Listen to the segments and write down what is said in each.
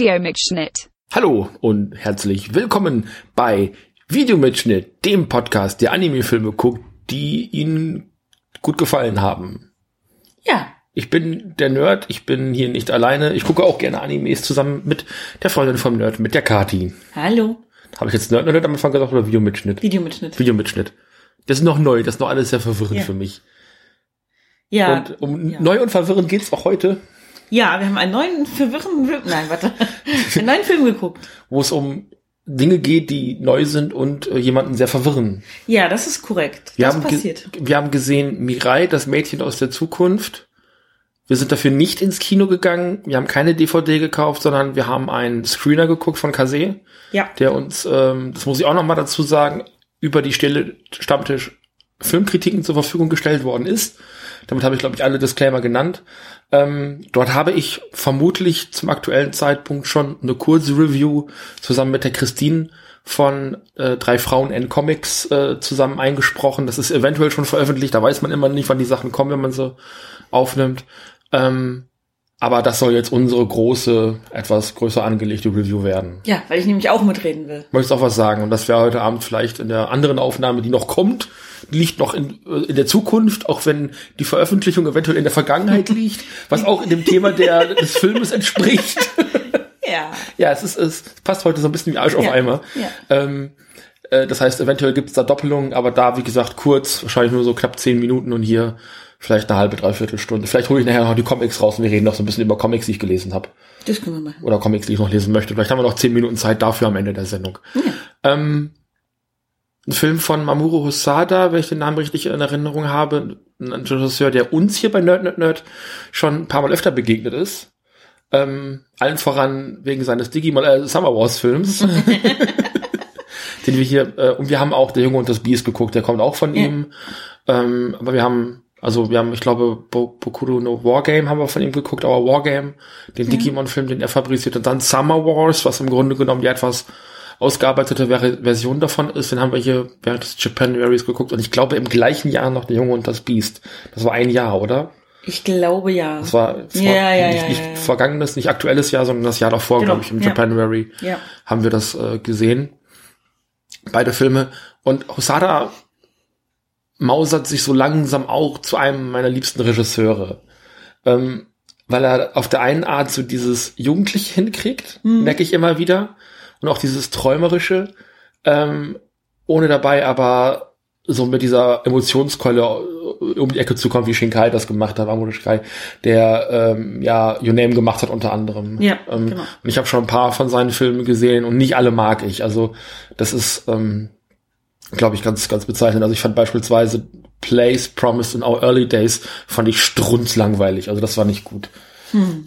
Videomitschnitt. Hallo und herzlich willkommen bei Videomitschnitt, dem Podcast, der Anime-Filme guckt, die Ihnen gut gefallen haben. Ja, Ich bin der Nerd, ich bin hier nicht alleine. Ich gucke auch gerne Animes zusammen mit der Freundin vom Nerd, mit der Kati. hallo. Habe ich jetzt Nerd Nerd am Anfang gesagt oder Videomitschnitt? Videomitschnitt. Videomitschnitt. Das ist noch neu, das ist noch alles sehr verwirrend Ja. für mich. Ja, Und um ja. neu und verwirrend geht's auch heute, ja, wir haben einen neuen verwirrenden Film, nein, warte, einen neuen Film geguckt. wo es um Dinge geht, die neu sind und äh, jemanden sehr verwirren. Ja, das ist korrekt. Wir das haben, passiert. wir haben gesehen Mirai, das Mädchen aus der Zukunft. Wir sind dafür nicht ins Kino gegangen. Wir haben keine DVD gekauft, sondern wir haben einen Screener geguckt von Kase, Ja, der uns, ähm, das muss ich auch noch mal dazu sagen, über die Stelle Stammtisch Filmkritiken zur Verfügung gestellt worden ist. Damit habe ich, glaube ich, alle Disclaimer genannt. Ähm, dort habe ich vermutlich zum aktuellen Zeitpunkt schon eine kurze Review zusammen mit der Christine von äh, drei Frauen in Comics äh, zusammen eingesprochen. Das ist eventuell schon veröffentlicht. Da weiß man immer nicht, wann die Sachen kommen, wenn man sie aufnimmt. Ähm, aber das soll jetzt unsere große, etwas größer angelegte Review werden. ja, weil ich nämlich auch mitreden will. Möchtest auch was sagen? Und das wäre heute Abend vielleicht in der anderen Aufnahme, die noch kommt, die liegt noch in, äh, in der Zukunft, auch wenn die Veröffentlichung eventuell in der Vergangenheit liegt, was auch in dem Thema der, des Filmes entspricht. Ja, ja, es ist, es passt heute so ein bisschen wie Arsch auf Ja, Eimer. ja. Ähm, äh, das heißt, eventuell gibt es da Doppelungen, aber da, wie gesagt, kurz, wahrscheinlich nur so knapp zehn Minuten und hier vielleicht eine halbe, dreiviertel Stunde. Vielleicht hole ich nachher noch die Comics raus und wir reden noch so ein bisschen über Comics, die ich gelesen habe das können wir machen. oder Comics, die ich noch lesen möchte. Vielleicht haben wir noch zehn Minuten Zeit dafür am Ende der Sendung. Ähm, ein Film von Mamoru Hosada, wenn ich den Namen richtig in Erinnerung habe, ein Regisseur, der uns hier bei Nerd Nerd Nerd schon ein paar Mal öfter begegnet ist. Ähm, allen voran wegen seines Digimon äh, Summer Wars Films. den wir hier, äh, und wir haben auch Der Junge und das Biest geguckt, der kommt auch von Ja. ihm. Ähm, aber wir haben, also wir haben, ich glaube, Bo Bokuro no Wargame haben wir von ihm geguckt, aber Wargame, den Digimon-Film, den er fabriziert und dann Summer Wars, was im Grunde genommen die etwas ausgearbeitete Ver Version davon ist, den haben wir hier während des Japanuaries geguckt und ich glaube im gleichen Jahr noch Der Junge und das Biest. Das war ein Jahr, oder? Ich glaube ja. Das war vor, Ja, ja, nicht, nicht ja, vergangenes, nicht aktuelles Jahr, sondern das Jahr davor, Genau, glaube ich, im ja. Japanuary Ja. haben wir das äh, gesehen. Beide Filme. Und Hosada mausert sich so langsam auch zu einem meiner liebsten Regisseure. Ähm, weil er auf der einen Art so dieses Jugendliche hinkriegt, merke ich immer wieder. Und auch dieses Träumerische, ähm, ohne dabei aber so mit dieser Emotionskeule äh, um die Ecke zu kommen, wie Shinkai das gemacht hat, Mamoru Shinkai, der ähm, ja Your Name gemacht hat unter anderem. Ja, ähm, genau. Und ich habe schon ein paar von seinen Filmen gesehen und nicht alle mag ich. Also das ist, ähm, glaube ich, ganz, ganz bezeichnend. Also ich fand beispielsweise Place Promised in Our Early Days fand ich strunzlangweilig. Also das war nicht gut.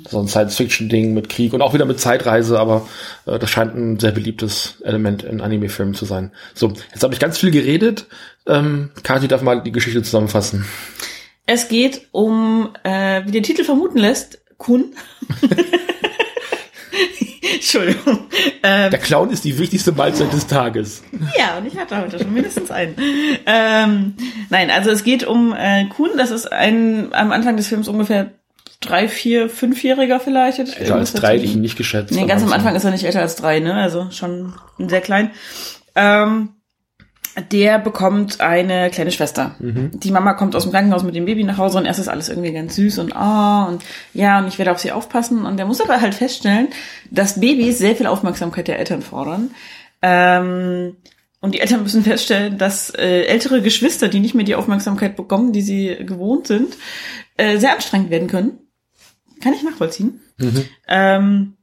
So ein Science-Fiction-Ding mit Krieg und auch wieder mit Zeitreise, aber äh, das scheint ein sehr beliebtes Element in Anime-Filmen zu sein. So, jetzt habe ich ganz viel geredet. Ähm, Kathi darf mal die Geschichte zusammenfassen. Es geht um, äh, wie der Titel vermuten lässt, Kun. Entschuldigung. Ähm, Der Clown ist die wichtigste Mahlzeit des Tages. Ja, und ich hatte heute schon mindestens einen. Ähm, nein, also es geht um äh, Kuhn. Das ist ein am Anfang des Films ungefähr drei, vier, fünfjähriger vielleicht. hätte ich Älter als drei, die ich ihn nicht geschätzt. Nee, ganz am Anfang ist er nicht älter als drei, ne? Also schon sehr klein. Ähm, der bekommt eine kleine Schwester. Die Mama kommt aus dem Krankenhaus mit dem Baby nach Hause und erst ist alles irgendwie ganz süß und ah und ja und ich werde auf sie aufpassen und der muss aber halt feststellen, dass Babys sehr viel Aufmerksamkeit der Eltern fordern. Ähm, und die Eltern müssen feststellen, dass äh, ältere Geschwister, die nicht mehr die Aufmerksamkeit bekommen, die sie gewohnt sind, äh, sehr anstrengend werden können. Kann ich nachvollziehen. Ähm,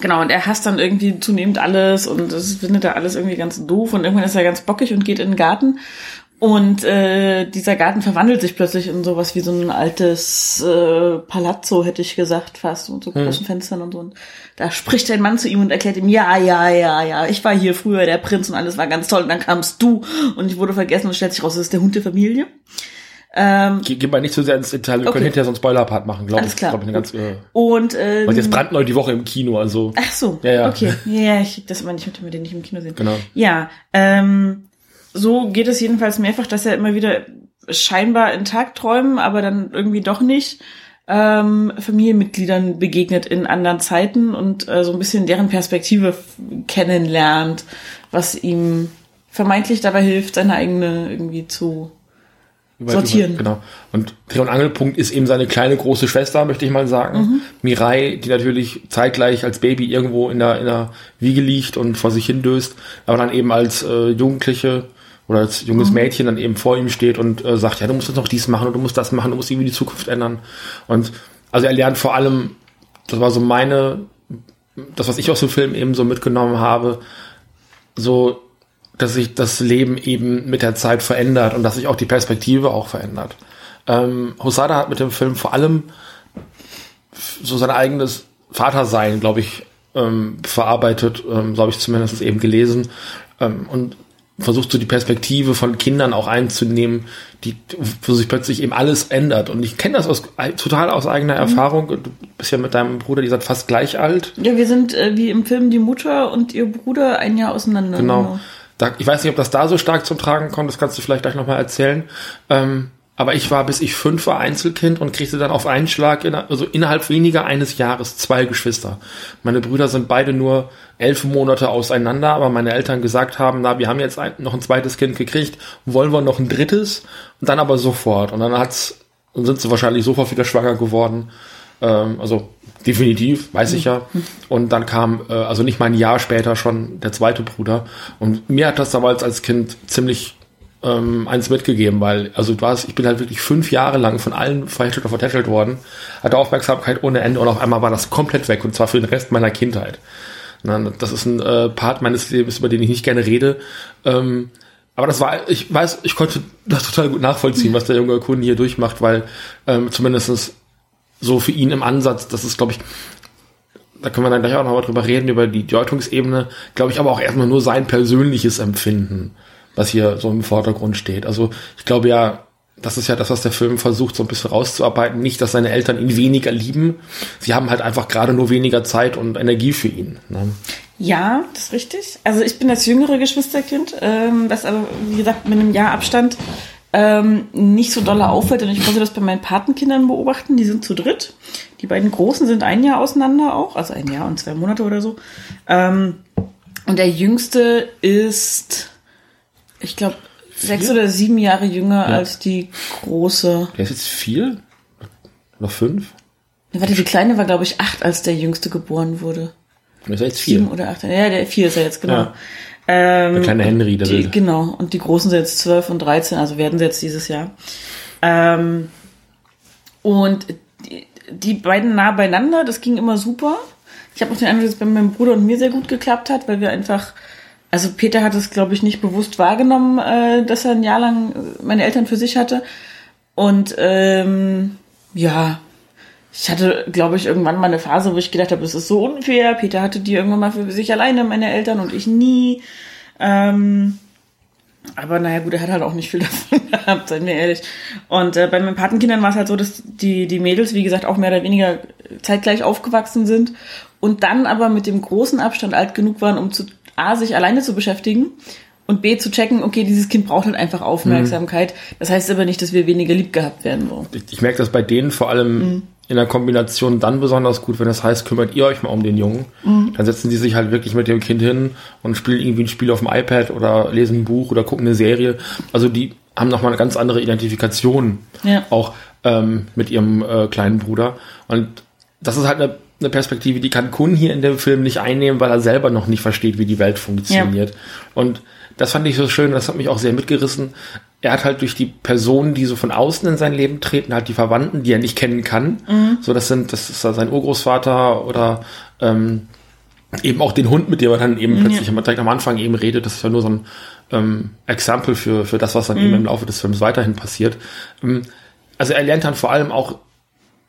genau, und er hasst dann irgendwie zunehmend alles und das findet er alles irgendwie ganz doof und irgendwann ist er ganz bockig und geht in den Garten. Und äh, dieser Garten verwandelt sich plötzlich in sowas wie so ein altes äh, Palazzo, hätte ich gesagt, fast, mit so großen Fenstern und so. Und da spricht ein Mann zu ihm und erklärt ihm, ja, ja, ja, ja, ich war hier früher der Prinz und alles war ganz toll. Und dann kamst du und ich wurde vergessen und stellt sich raus, das ist der Hund der Familie. Ähm, Geh, geh mal nicht zu sehr ins Detail. Wir Okay. können hinterher so einen Spoiler-Part machen, glaube ich. klar. Glaub ich ganz, äh, und ähm, weil jetzt brandneu die Woche im Kino, also. Ach so, Ja, ja. okay. Ja, ja, ich krieg das immer nicht mit, wenn wir den nicht im Kino sehen. Genau. Ja, ähm, so geht es jedenfalls mehrfach, dass er immer wieder scheinbar in Tagträumen, aber dann irgendwie doch nicht, ähm, Familienmitgliedern begegnet in anderen Zeiten und äh, so ein bisschen deren Perspektive kennenlernt, was ihm vermeintlich dabei hilft, seine eigene irgendwie zu über, sortieren. Über, genau. Und Dreh- und Angelpunkt ist eben seine kleine große Schwester, möchte ich mal sagen. Mhm. Mirai, die natürlich zeitgleich als Baby irgendwo in der, in der Wiege liegt und vor sich hin döst, aber dann eben als äh, Jugendliche oder als junges mhm. Mädchen dann eben vor ihm steht und äh, sagt, ja, du musst jetzt noch dies machen und du musst das machen, du musst irgendwie die Zukunft ändern. Und also er lernt vor allem, das war so meine, das, was ich aus dem Film eben so mitgenommen habe, so dass sich das Leben eben mit der Zeit verändert und dass sich auch die Perspektive auch verändert. Ähm, Hosada hat mit dem Film vor allem so sein eigenes Vatersein, glaube ich, ähm, verarbeitet, ähm, so habe ich zumindest eben gelesen. Ähm, und versucht so die Perspektive von Kindern auch einzunehmen, die, wo sich plötzlich eben alles ändert. Und ich kenne das aus, total aus eigener mhm. Erfahrung. Du bist ja mit deinem Bruder, die seid fast gleich alt. Ja, wir sind äh, wie im Film die Mutter und ihr Bruder ein Jahr auseinander. Genau. genau. Da, ich weiß nicht, ob das da so stark zum Tragen kommt, das kannst du vielleicht gleich nochmal erzählen. Ähm, aber ich war, bis ich fünf war, Einzelkind und kriegte dann auf einen Schlag, in, also innerhalb weniger eines Jahres, zwei Geschwister. Meine Brüder sind beide nur elf Monate auseinander, aber meine Eltern gesagt haben, na, wir haben jetzt ein, noch ein zweites Kind gekriegt, wollen wir noch ein drittes? Und dann aber sofort. Und dann hat's, dann sind sie wahrscheinlich sofort wieder schwanger geworden. Ähm, also definitiv, weiß ich ja. Und dann kam, äh, also nicht mal ein Jahr später schon der zweite Bruder. Und mir hat das damals als Kind ziemlich ähm, eins mitgegeben, weil, also du hast, ich bin halt wirklich fünf Jahre lang von allen verhechtet oder vertätschelt worden, hatte Aufmerksamkeit ohne Ende und auf einmal war das komplett weg und zwar für den Rest meiner Kindheit. Na, das ist ein äh, Part meines Lebens, über den ich nicht gerne rede. Ähm, aber das war, ich weiß, ich konnte das total gut nachvollziehen, was der junge Kunde hier durchmacht, weil ähm, zumindestens so für ihn im Ansatz, das ist, glaube ich, da können wir dann gleich auch noch mal drüber reden, über die Deutungsebene, glaube ich, aber auch erstmal nur sein persönliches Empfinden, was hier so im Vordergrund steht. Also ich glaube ja, das ist ja das, was der Film versucht, so ein bisschen rauszuarbeiten. Nicht, dass seine Eltern ihn weniger lieben. Sie haben halt einfach gerade nur weniger Zeit und Energie für ihn. Ne? Ja, das ist richtig. Also ich bin das jüngere Geschwisterkind, ähm, das aber, wie gesagt, mit einem Jahr Abstand ähm, nicht so dolle auffällt. Und ich konnte das bei meinen Patenkindern beobachten. Die sind zu dritt. Die beiden Großen sind ein Jahr auseinander auch, also ein Jahr und zwei Monate oder so. Ähm, und der Jüngste ist, ich glaube, sechs oder sieben Jahre jünger ja. als die große. Der ist jetzt vier? Noch fünf? warte, die Kleine war, glaube ich, acht, als der Jüngste geboren wurde. ist er jetzt vier? Sieben oder acht. Ja, der vier ist er jetzt, genau. Ja. Ähm, der kleine Henry, der die, Genau, und die Großen sind jetzt 12 und 13, also werden sie jetzt dieses Jahr. Ähm, und die, die beiden nah beieinander, das ging immer super. Ich habe auch den Eindruck, dass es bei meinem Bruder und mir sehr gut geklappt hat, weil wir einfach, also Peter hat es, glaube ich, nicht bewusst wahrgenommen, äh, dass er ein Jahr lang meine Eltern für sich hatte. Und ähm, ja, ich hatte, glaube ich, irgendwann mal eine Phase, wo ich gedacht habe, das ist so unfair. Peter hatte die irgendwann mal für sich alleine, meine Eltern und ich nie. Ähm, aber naja, gut, er hat halt auch nicht viel davon gehabt, seien wir ehrlich. Und äh, bei meinen Patenkindern war es halt so, dass die, die Mädels, wie gesagt, auch mehr oder weniger zeitgleich aufgewachsen sind und dann aber mit dem großen Abstand alt genug waren, um zu A, sich alleine zu beschäftigen und B, zu checken, okay, dieses Kind braucht halt einfach Aufmerksamkeit. Mhm. Das heißt aber nicht, dass wir weniger lieb gehabt werden. So. Ich, ich merke das bei denen vor allem mhm in der Kombination dann besonders gut, wenn das heißt, kümmert ihr euch mal um den Jungen. Mhm. Dann setzen die sich halt wirklich mit dem Kind hin und spielen irgendwie ein Spiel auf dem iPad oder lesen ein Buch oder gucken eine Serie. Also die haben nochmal eine ganz andere Identifikation ja. auch ähm, mit ihrem äh, kleinen Bruder. Und das ist halt eine, eine Perspektive, die kann Kun hier in dem Film nicht einnehmen, weil er selber noch nicht versteht, wie die Welt funktioniert. Ja. Und das fand ich so schön, das hat mich auch sehr mitgerissen er hat halt durch die Personen, die so von außen in sein Leben treten, halt die Verwandten, die er nicht kennen kann. Mhm. So, das sind, das ist sein Urgroßvater oder ähm, eben auch den Hund, mit dem er dann eben plötzlich direkt am Anfang eben redet. Das ist ja nur so ein ähm, Exempel für, für das, was dann mhm. eben im Laufe des Films weiterhin passiert. Ähm, also er lernt dann vor allem auch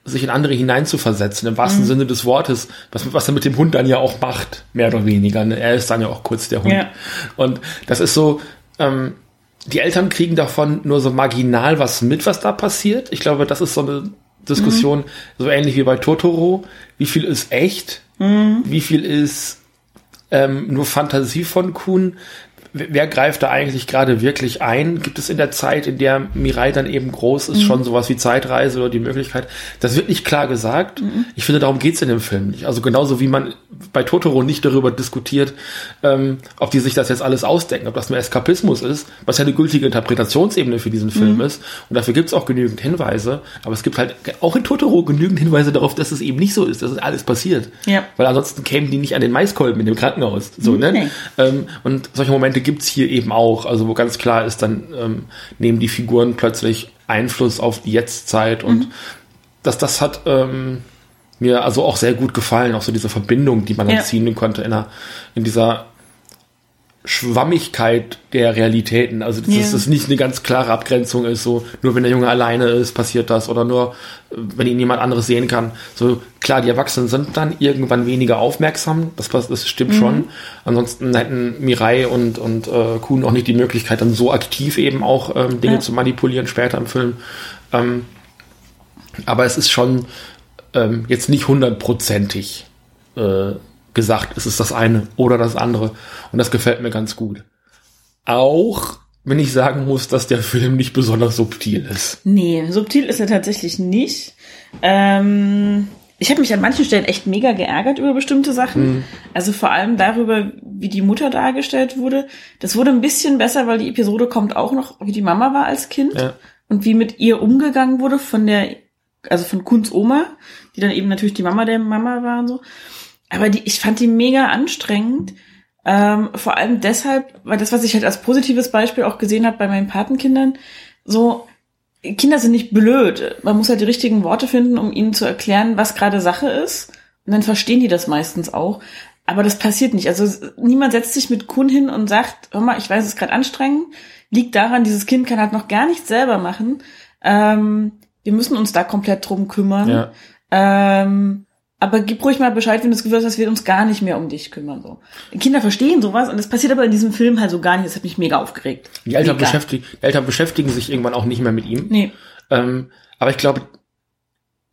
sich in andere hineinzuversetzen, im wahrsten mhm. Sinne des Wortes, was, was er mit dem Hund dann ja auch macht, mehr oder weniger. Ne? Er ist dann ja auch kurz der Hund. Ja. Und das ist so, ähm, die Eltern kriegen davon nur so marginal was mit, was da passiert. Ich glaube, das ist so eine Diskussion, mhm. so ähnlich wie bei Totoro. Wie viel ist echt? Mhm. Wie viel ist ähm, nur Fantasie von Kuhn wer greift da eigentlich gerade wirklich ein? Gibt es in der Zeit, in der Mirai dann eben groß ist, mhm. schon sowas wie Zeitreise oder die Möglichkeit? Das wird nicht klar gesagt. Mhm. Ich finde, darum geht's in dem Film nicht. Also genauso wie man bei Totoro nicht darüber diskutiert, ähm, ob die sich das jetzt alles ausdenken, ob das nur Eskapismus ist, was ja eine gültige Interpretationsebene für diesen Film mhm. ist. Und dafür gibt's auch genügend Hinweise. Aber es gibt halt auch in Totoro genügend Hinweise darauf, dass es eben nicht so ist, dass es alles passiert. Ja. Weil ansonsten kämen die nicht an den Maiskolben in dem Krankenhaus. So, ne? Nee. Ähm, und solche Momente gibt's hier eben auch, also wo ganz klar ist, dann ähm, nehmen die Figuren plötzlich Einfluss auf die Jetztzeit und mhm. dass das hat ähm, mir also auch sehr gut gefallen, auch so diese Verbindung, die man dann ja. ziehen konnte in, einer, in dieser Schwammigkeit der Realitäten. Also dass yeah. das nicht eine ganz klare Abgrenzung ist, so nur wenn der Junge alleine ist, passiert das oder nur wenn ihn jemand anderes sehen kann. So klar, die Erwachsenen sind dann irgendwann weniger aufmerksam, das, das stimmt mhm. schon. Ansonsten hätten Mirai und, und äh, Kuhn auch nicht die Möglichkeit, dann so aktiv eben auch ähm, Dinge ja. zu manipulieren später im Film. Ähm, aber es ist schon ähm, jetzt nicht hundertprozentig äh, gesagt, es ist das eine oder das andere. Und das gefällt mir ganz gut. Auch wenn ich sagen muss, dass der Film nicht besonders subtil ist. Nee, subtil ist er tatsächlich nicht. Ähm, ich habe mich an manchen Stellen echt mega geärgert über bestimmte Sachen. Mhm. Also vor allem darüber, wie die Mutter dargestellt wurde. Das wurde ein bisschen besser, weil die Episode kommt auch noch, wie die Mama war als Kind ja. und wie mit ihr umgegangen wurde von der, also von Kunz Oma, die dann eben natürlich die Mama der Mama war und so. Aber die, ich fand die mega anstrengend. Ähm, vor allem deshalb, weil das, was ich halt als positives Beispiel auch gesehen habe bei meinen Patenkindern, so, Kinder sind nicht blöd. Man muss halt die richtigen Worte finden, um ihnen zu erklären, was gerade Sache ist. Und dann verstehen die das meistens auch. Aber das passiert nicht. Also niemand setzt sich mit Kun hin und sagt, hör mal, ich weiß, es ist gerade anstrengend. Liegt daran, dieses Kind kann halt noch gar nichts selber machen. Ähm, wir müssen uns da komplett drum kümmern. Ja. Ähm, aber gib ruhig mal Bescheid, wenn du das Gefühl hast, dass wir uns gar nicht mehr um dich kümmern. So. Kinder verstehen sowas und das passiert aber in diesem Film halt so gar nicht. Das hat mich mega aufgeregt. Die Eltern, beschäftigen, die Eltern beschäftigen sich irgendwann auch nicht mehr mit ihm. Nee. Ähm, aber ich glaube,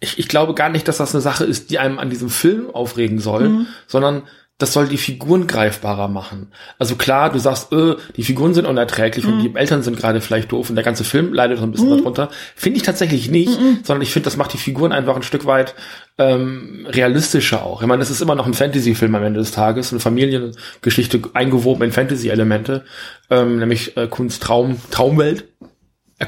ich, ich glaube gar nicht, dass das eine Sache ist, die einem an diesem Film aufregen soll, mhm. sondern das soll die Figuren greifbarer machen. Also klar, du sagst, äh, die Figuren sind unerträglich mhm. und die Eltern sind gerade vielleicht doof und der ganze Film leidet so ein bisschen mhm. darunter. Finde ich tatsächlich nicht, mhm. sondern ich finde, das macht die Figuren einfach ein Stück weit ähm, realistischer auch. Ich meine, es ist immer noch ein Fantasy-Film am Ende des Tages, eine Familiengeschichte eingewoben in Fantasy-Elemente, ähm, nämlich äh, Kunst Traum, Traumwelt.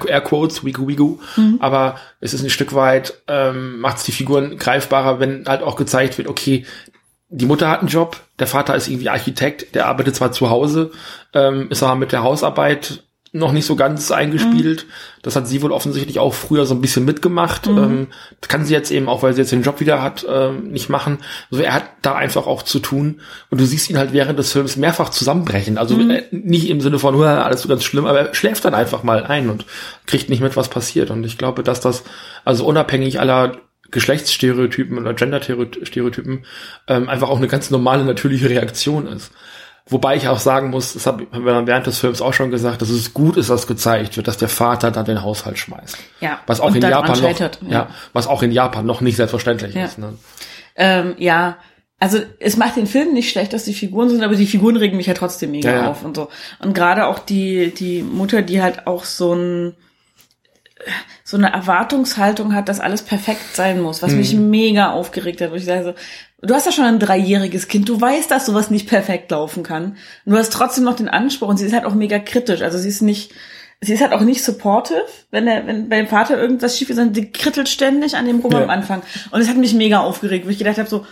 Air Quotes, Wigu Wigu, mhm. aber es ist ein Stück weit, ähm, macht es die Figuren greifbarer, wenn halt auch gezeigt wird, okay, die Mutter hat einen Job, der Vater ist irgendwie Architekt, der arbeitet zwar zu Hause, ähm, ist aber mit der Hausarbeit noch nicht so ganz eingespielt. Mhm. Das hat sie wohl offensichtlich auch früher so ein bisschen mitgemacht. Mhm. Ähm, das kann sie jetzt eben auch, weil sie jetzt den Job wieder hat, ähm, nicht machen. Also er hat da einfach auch zu tun. Und du siehst ihn halt während des Films mehrfach zusammenbrechen. Also mhm. äh, nicht im Sinne von, alles so ganz schlimm, aber er schläft dann einfach mal ein und kriegt nicht mit, was passiert. Und ich glaube, dass das, also unabhängig aller Geschlechtsstereotypen oder Genderstereotypen ähm, einfach auch eine ganz normale, natürliche Reaktion ist. Wobei ich auch sagen muss, das haben wir dann während des Films auch schon gesagt, dass es gut ist, dass gezeigt wird, dass der Vater dann den Haushalt schmeißt. Ja. Was auch in Japan noch, ja. ja. was auch in Japan noch nicht selbstverständlich ja. ist. Ne? Ähm, ja, also es macht den Film nicht schlecht, dass die Figuren sind, aber die Figuren regen mich ja trotzdem mega ja, auf und so. Und gerade auch die die Mutter, die halt auch so ein so eine Erwartungshaltung hat, dass alles perfekt sein muss, was hm. mich mega aufgeregt hat, wo ich sage so, du hast ja schon ein dreijähriges Kind, du weißt, dass sowas nicht perfekt laufen kann. Und du hast trotzdem noch den Anspruch und sie ist halt auch mega kritisch, also sie ist nicht, sie ist halt auch nicht supportive, wenn der, wenn beim Vater irgendwas schief ist, dann sie krittelt ständig an dem rum ja. am Anfang. Und es hat mich mega aufgeregt, wo ich gedacht habe so,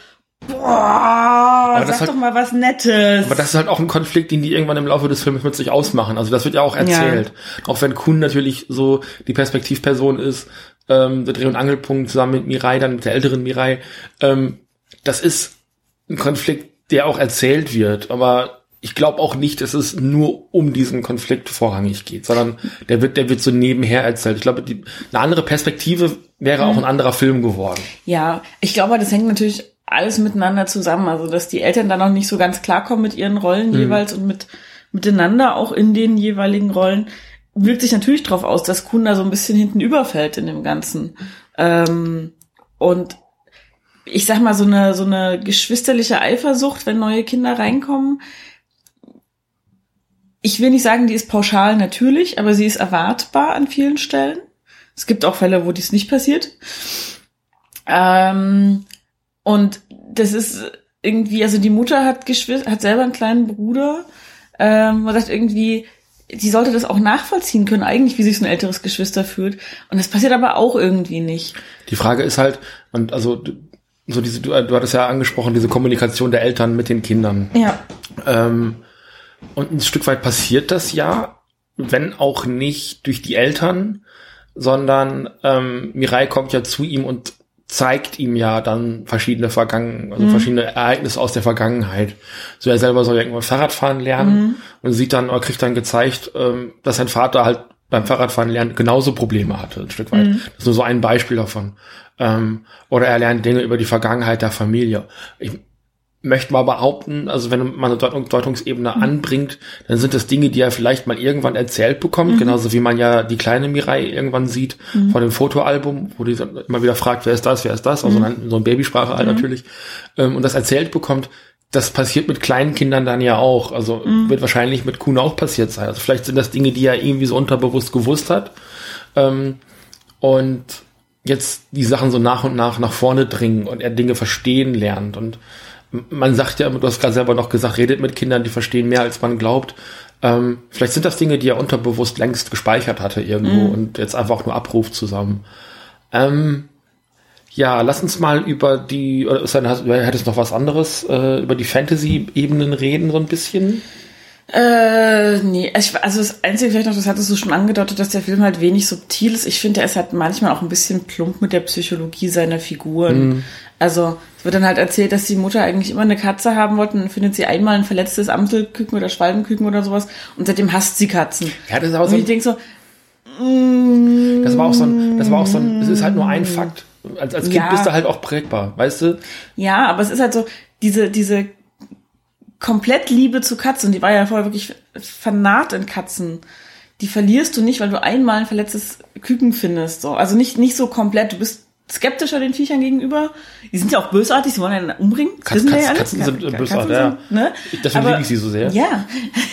Boah, sag halt, doch mal was Nettes. Aber das ist halt auch ein Konflikt, den die irgendwann im Laufe des Films mit sich ausmachen. Also das wird ja auch erzählt. Ja. Auch wenn Kun natürlich so die Perspektivperson ist, ähm, der Dreh- und Angelpunkt zusammen mit Mirai, dann mit der älteren Mirai. Ähm, das ist ein Konflikt, der auch erzählt wird. Aber ich glaube auch nicht, dass es nur um diesen Konflikt vorrangig geht, sondern der wird, der wird so nebenher erzählt. Ich glaube, die, eine andere Perspektive wäre mhm. auch ein anderer Film geworden. Ja, ich glaube, das hängt natürlich alles miteinander zusammen. Also, dass die Eltern da noch nicht so ganz klarkommen mit ihren Rollen mhm. jeweils und mit miteinander auch in den jeweiligen Rollen, wirkt sich natürlich darauf aus, dass Kun da so ein bisschen hinten überfällt in dem Ganzen. Ähm, und ich sag mal, so eine, so eine geschwisterliche Eifersucht, wenn neue Kinder reinkommen. Ich will nicht sagen, die ist pauschal natürlich, aber sie ist erwartbar an vielen Stellen. Es gibt auch Fälle, wo dies nicht passiert. Ähm, und das ist irgendwie, also die Mutter hat Geschwister, hat selber einen kleinen Bruder. Ähm, man sagt irgendwie, die sollte das auch nachvollziehen können, eigentlich, wie sich so ein älteres Geschwister fühlt. Und das passiert aber auch irgendwie nicht. Die Frage ist halt, und also so diese, du, du hattest ja angesprochen, diese Kommunikation der Eltern mit den Kindern. Ja. Ähm, und ein Stück weit passiert das ja, wenn auch nicht durch die Eltern, sondern ähm, Mirai kommt ja zu ihm und zeigt ihm ja dann verschiedene Vergangen, also mhm. verschiedene Ereignisse aus der Vergangenheit. So er selber soll ja irgendwann Fahrradfahren lernen mhm. und sieht dann oder kriegt dann gezeigt, ähm, dass sein Vater halt beim Fahrradfahren lernen genauso Probleme hatte, ein Stück weit. Mhm. Das ist nur so ein Beispiel davon. Ähm, oder er lernt Dinge über die Vergangenheit der Familie. Ich, möchte mal behaupten, also wenn man eine Deutung, Deutungsebene mhm. anbringt, dann sind das Dinge, die er vielleicht mal irgendwann erzählt bekommt, mhm. genauso wie man ja die kleine Mirai irgendwann sieht mhm. von dem Fotoalbum, wo die immer wieder fragt, wer ist das, wer ist das, also mhm. so ein Babysprache halt mhm. natürlich, ähm, und das erzählt bekommt, das passiert mit kleinen Kindern dann ja auch, also mhm. wird wahrscheinlich mit Kuhn auch passiert sein. Also vielleicht sind das Dinge, die er irgendwie so unterbewusst gewusst hat ähm, und jetzt die Sachen so nach und nach nach vorne dringen und er Dinge verstehen lernt und man sagt ja, du hast gerade selber noch gesagt, redet mit Kindern, die verstehen mehr, als man glaubt. Ähm, vielleicht sind das Dinge, die er unterbewusst längst gespeichert hatte irgendwo mm. und jetzt einfach nur abruft zusammen. Ähm, ja, lass uns mal über die, oder hättest noch was anderes, äh, über die Fantasy-Ebenen reden, so ein bisschen? Äh, nee, also das Einzige vielleicht noch, das hattest du schon angedeutet, dass der Film halt wenig subtil ist. Ich finde, er ist halt manchmal auch ein bisschen plump mit der Psychologie seiner Figuren. Mm. Also es wird dann halt erzählt, dass die Mutter eigentlich immer eine Katze haben wollte und dann findet sie einmal ein verletztes Amselküken oder Schwalbenküken oder sowas und seitdem hasst sie Katzen. Ja, das ist auch so. Und ich denke so, mm, das war auch so ein, das war auch so ein, es ist halt nur ein Fakt. Als, als Kind ja. bist du halt auch prägbar, weißt du? Ja, aber es ist halt so, diese, diese komplett Liebe zu Katzen, die war ja vorher wirklich vernarrt in Katzen. Die verlierst du nicht, weil du einmal ein verletztes Küken findest. So. Also nicht, nicht so komplett. Du bist skeptischer den Viechern gegenüber. Die sind ja auch bösartig, sie wollen ja umbringen. Das Katz, Katz, ja Katzen sind Katzen bösartig, ja. Ne? Deswegen liebe ich sie so sehr. Ja.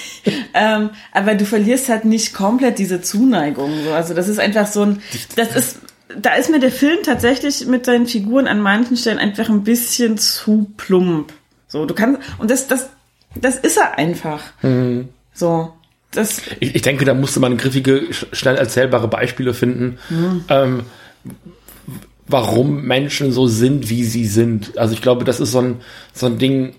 ähm, aber du verlierst halt nicht komplett diese Zuneigung. Also das ist einfach so ein, das ist, da ist mir der Film tatsächlich mit seinen Figuren an manchen Stellen einfach ein bisschen zu plump. So, du kannst, und das, das, das ist er einfach. Mhm. So. Das ich, ich denke, da musste man griffige, schnell erzählbare Beispiele finden. Mhm. Ähm, warum Menschen so sind, wie sie sind. Also ich glaube, das ist so ein, so ein Ding,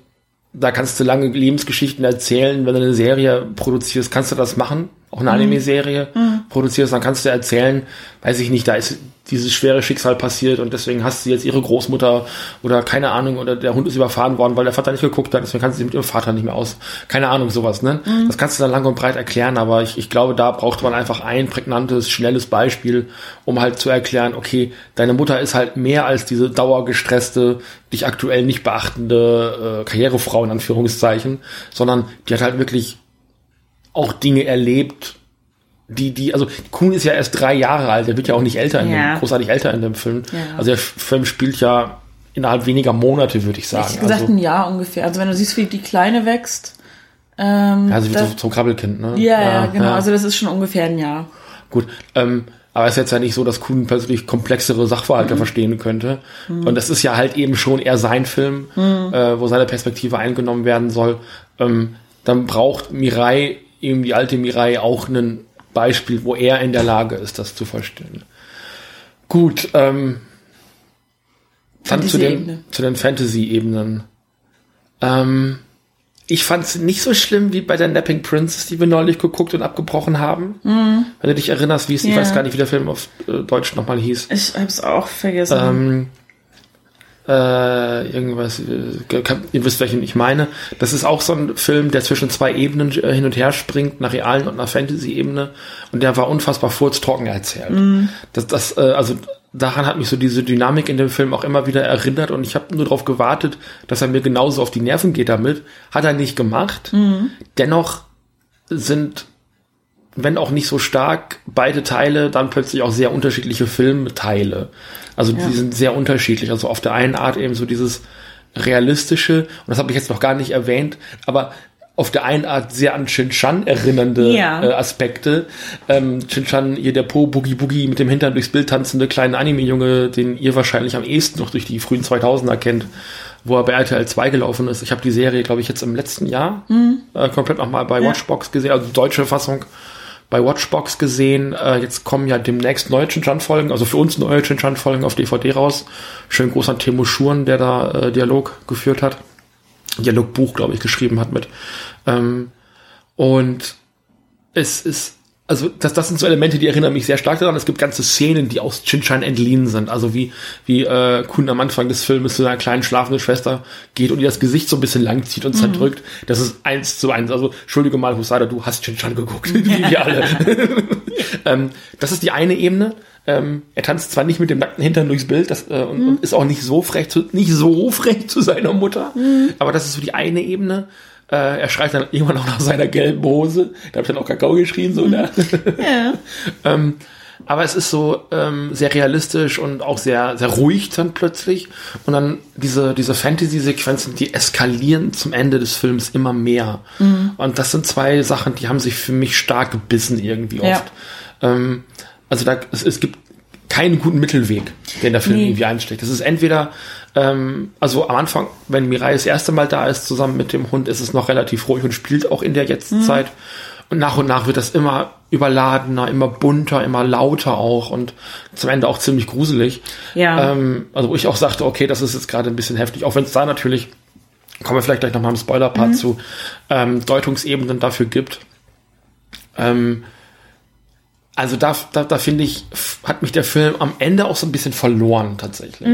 da kannst du lange Lebensgeschichten erzählen. Wenn du eine Serie produzierst, kannst du das machen. Auch eine mhm. Anime-Serie mhm. produzierst, dann kannst du erzählen, weiß ich nicht, da ist dieses schwere Schicksal passiert und deswegen hast du jetzt ihre Großmutter oder keine Ahnung oder der Hund ist überfahren worden, weil der Vater nicht geguckt hat, deswegen kannst du sie mit ihrem Vater nicht mehr aus. Keine Ahnung, sowas, ne? Mhm. Das kannst du dann lang und breit erklären, aber ich, ich glaube, da braucht man einfach ein prägnantes, schnelles Beispiel, um halt zu erklären, okay, deine Mutter ist halt mehr als diese dauergestresste, dich aktuell nicht beachtende äh, Karrierefrau in Anführungszeichen, sondern die hat halt wirklich auch Dinge erlebt, die, die, also Kuhn ist ja erst drei Jahre alt, der wird ja auch nicht älter, in ja. dem, großartig älter in dem Film. Ja. Also der Film spielt ja innerhalb weniger Monate, würde ich sagen. Ich gesagt also, ein Jahr ungefähr. Also wenn du siehst, wie die Kleine wächst. Ähm, ja, sie wird so zum Krabbelkind, ne? Ja, ja, ja, genau. Also das ist schon ungefähr ein Jahr. Gut, ähm, aber es ist jetzt ja nicht so, dass Kuhn plötzlich komplexere Sachverhalte mhm. verstehen könnte. Mhm. Und das ist ja halt eben schon eher sein Film, mhm. äh, wo seine Perspektive eingenommen werden soll. Ähm, dann braucht Mirai, eben die alte Mirai, auch einen Beispiel, wo er in der Lage ist, das zu verstehen. Gut, ähm, dann zu den, zu den Fantasy-Ebenen. Ähm, ich fand es nicht so schlimm wie bei der Napping Princess, die wir neulich geguckt und abgebrochen haben. Mhm. Wenn du dich erinnerst, wie es, ja. ich weiß gar nicht, wie der Film auf äh, Deutsch nochmal hieß. Ich hab's auch vergessen. Ähm, äh, irgendwas, äh, ihr wisst, welchen ich meine. Das ist auch so ein Film, der zwischen zwei Ebenen äh, hin und her springt, einer realen und einer Fantasy-Ebene. Und der war unfassbar furztrocken erzählt. Mm. Das, das, äh, also daran hat mich so diese Dynamik in dem Film auch immer wieder erinnert und ich habe nur darauf gewartet, dass er mir genauso auf die Nerven geht damit. Hat er nicht gemacht. Mm. Dennoch sind wenn auch nicht so stark, beide Teile dann plötzlich auch sehr unterschiedliche Filmteile. Also Ja. die sind sehr unterschiedlich. Also auf der einen Art eben so dieses realistische, und das habe ich jetzt noch gar nicht erwähnt, aber auf der einen Art sehr an Shin-Chan erinnernde Ja. äh, Aspekte. Ähm, Shin-Chan, hier der Po Boogie Boogie mit dem Hintern durchs Bild tanzende kleine Anime-Junge, den ihr wahrscheinlich am ehesten noch durch die frühen 2000er kennt, wo er bei RTL 2 gelaufen ist. Ich habe die Serie, glaube ich, jetzt im letzten Jahr äh, komplett nochmal bei Ja. Watchbox gesehen, also deutsche Fassung bei Watchbox gesehen. Äh, jetzt kommen ja demnächst neue Shin-Chan-Folgen, also für uns neue Shin-Chan-Folgen auf DVD raus. Schön groß an Timo Schuren, der da äh, Dialog geführt hat. Dialogbuch, glaube ich, geschrieben hat mit. Ähm, und es ist, also das, das sind so Elemente, die erinnern mich sehr stark daran. Es gibt ganze Szenen, die aus Chinchan entliehen sind. Also wie, wie äh, Kun am Anfang des Filmes zu seiner kleinen schlafenden Schwester geht und ihr das Gesicht so ein bisschen langzieht und zerdrückt. Das ist eins zu eins. Also, entschuldige mal, Husada, du hast Chinchan geguckt, wie wir alle. ähm, das ist die eine Ebene. Ähm, er tanzt zwar nicht mit dem nackten Hintern durchs Bild das, äh, und, und ist auch nicht so frech zu, nicht so frech zu seiner Mutter, aber das ist so die eine Ebene. Äh, er schreit dann irgendwann auch nach seiner gelben Hose. Da habe ich dann auch Kakao geschrien, so, ne? Ja. ähm, aber es ist so ähm, sehr realistisch und auch sehr, sehr ruhig dann plötzlich. Und dann diese, diese Fantasy-Sequenzen, die eskalieren zum Ende des Films immer mehr. Und das sind zwei Sachen, die haben sich für mich stark gebissen irgendwie Ja. oft. Ähm, also da, es, es gibt keinen guten Mittelweg, den der Film Nee. irgendwie einsteckt. Es ist entweder, ähm, also am Anfang, wenn Mirai das erste Mal da ist, zusammen mit dem Hund, ist es noch relativ ruhig und spielt auch in der Jetztzeit. Und nach und nach wird das immer überladener, immer bunter, immer lauter auch und zum Ende auch ziemlich gruselig. Ja. Ähm, also wo ich auch sagte, okay, das ist jetzt gerade ein bisschen heftig, auch wenn es da natürlich, kommen wir vielleicht gleich nochmal im Spoiler-Part zu, ähm, Deutungsebenen dafür gibt. Ähm, also da, da, da finde ich, hat mich der Film am Ende auch so ein bisschen verloren tatsächlich.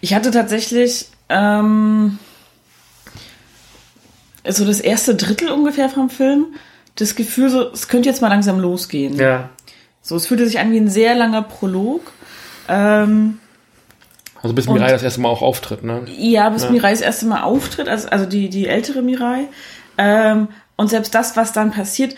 Ich hatte tatsächlich ähm, so das erste Drittel ungefähr vom Film das Gefühl, so, es könnte jetzt mal langsam losgehen. Ja. So, es fühlte sich an wie ein sehr langer Prolog. Ähm, Also bis Mirai das erste Mal auch auftritt, ne? ja, bis Ja. Mirai das erste Mal auftritt, also, also die, die ältere Mirai. Ähm, und selbst das, was dann passiert,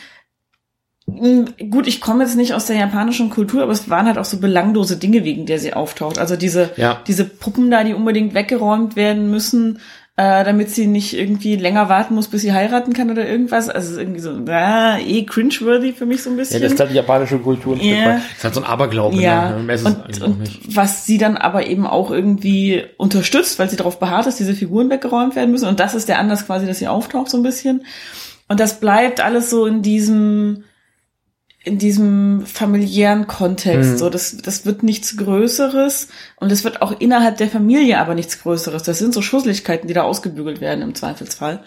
gut, ich komme jetzt nicht aus der japanischen Kultur, aber es waren halt auch so belanglose Dinge, wegen der sie auftaucht. Also diese, Ja. diese Puppen da, die unbedingt weggeräumt werden müssen, äh, damit sie nicht irgendwie länger warten muss, bis sie heiraten kann oder irgendwas. Also es ist irgendwie so, ah, eh cringeworthy für mich so ein Ja, bisschen. das ist halt die japanische Kultur. ein Ja. Weit. ist halt so ein Aberglaube, Ja, ne? Ist es und, und was sie dann aber eben auch irgendwie unterstützt, weil sie darauf beharrt, dass diese Figuren weggeräumt werden müssen. Und das ist der Anlass quasi, dass sie auftaucht so ein bisschen. Und das bleibt alles so in diesem, in diesem familiären Kontext. Mhm. So, das, das wird nichts Größeres. Und es wird auch innerhalb der Familie aber nichts Größeres. Das sind so Schusslichkeiten, die da ausgebügelt werden im Zweifelsfall.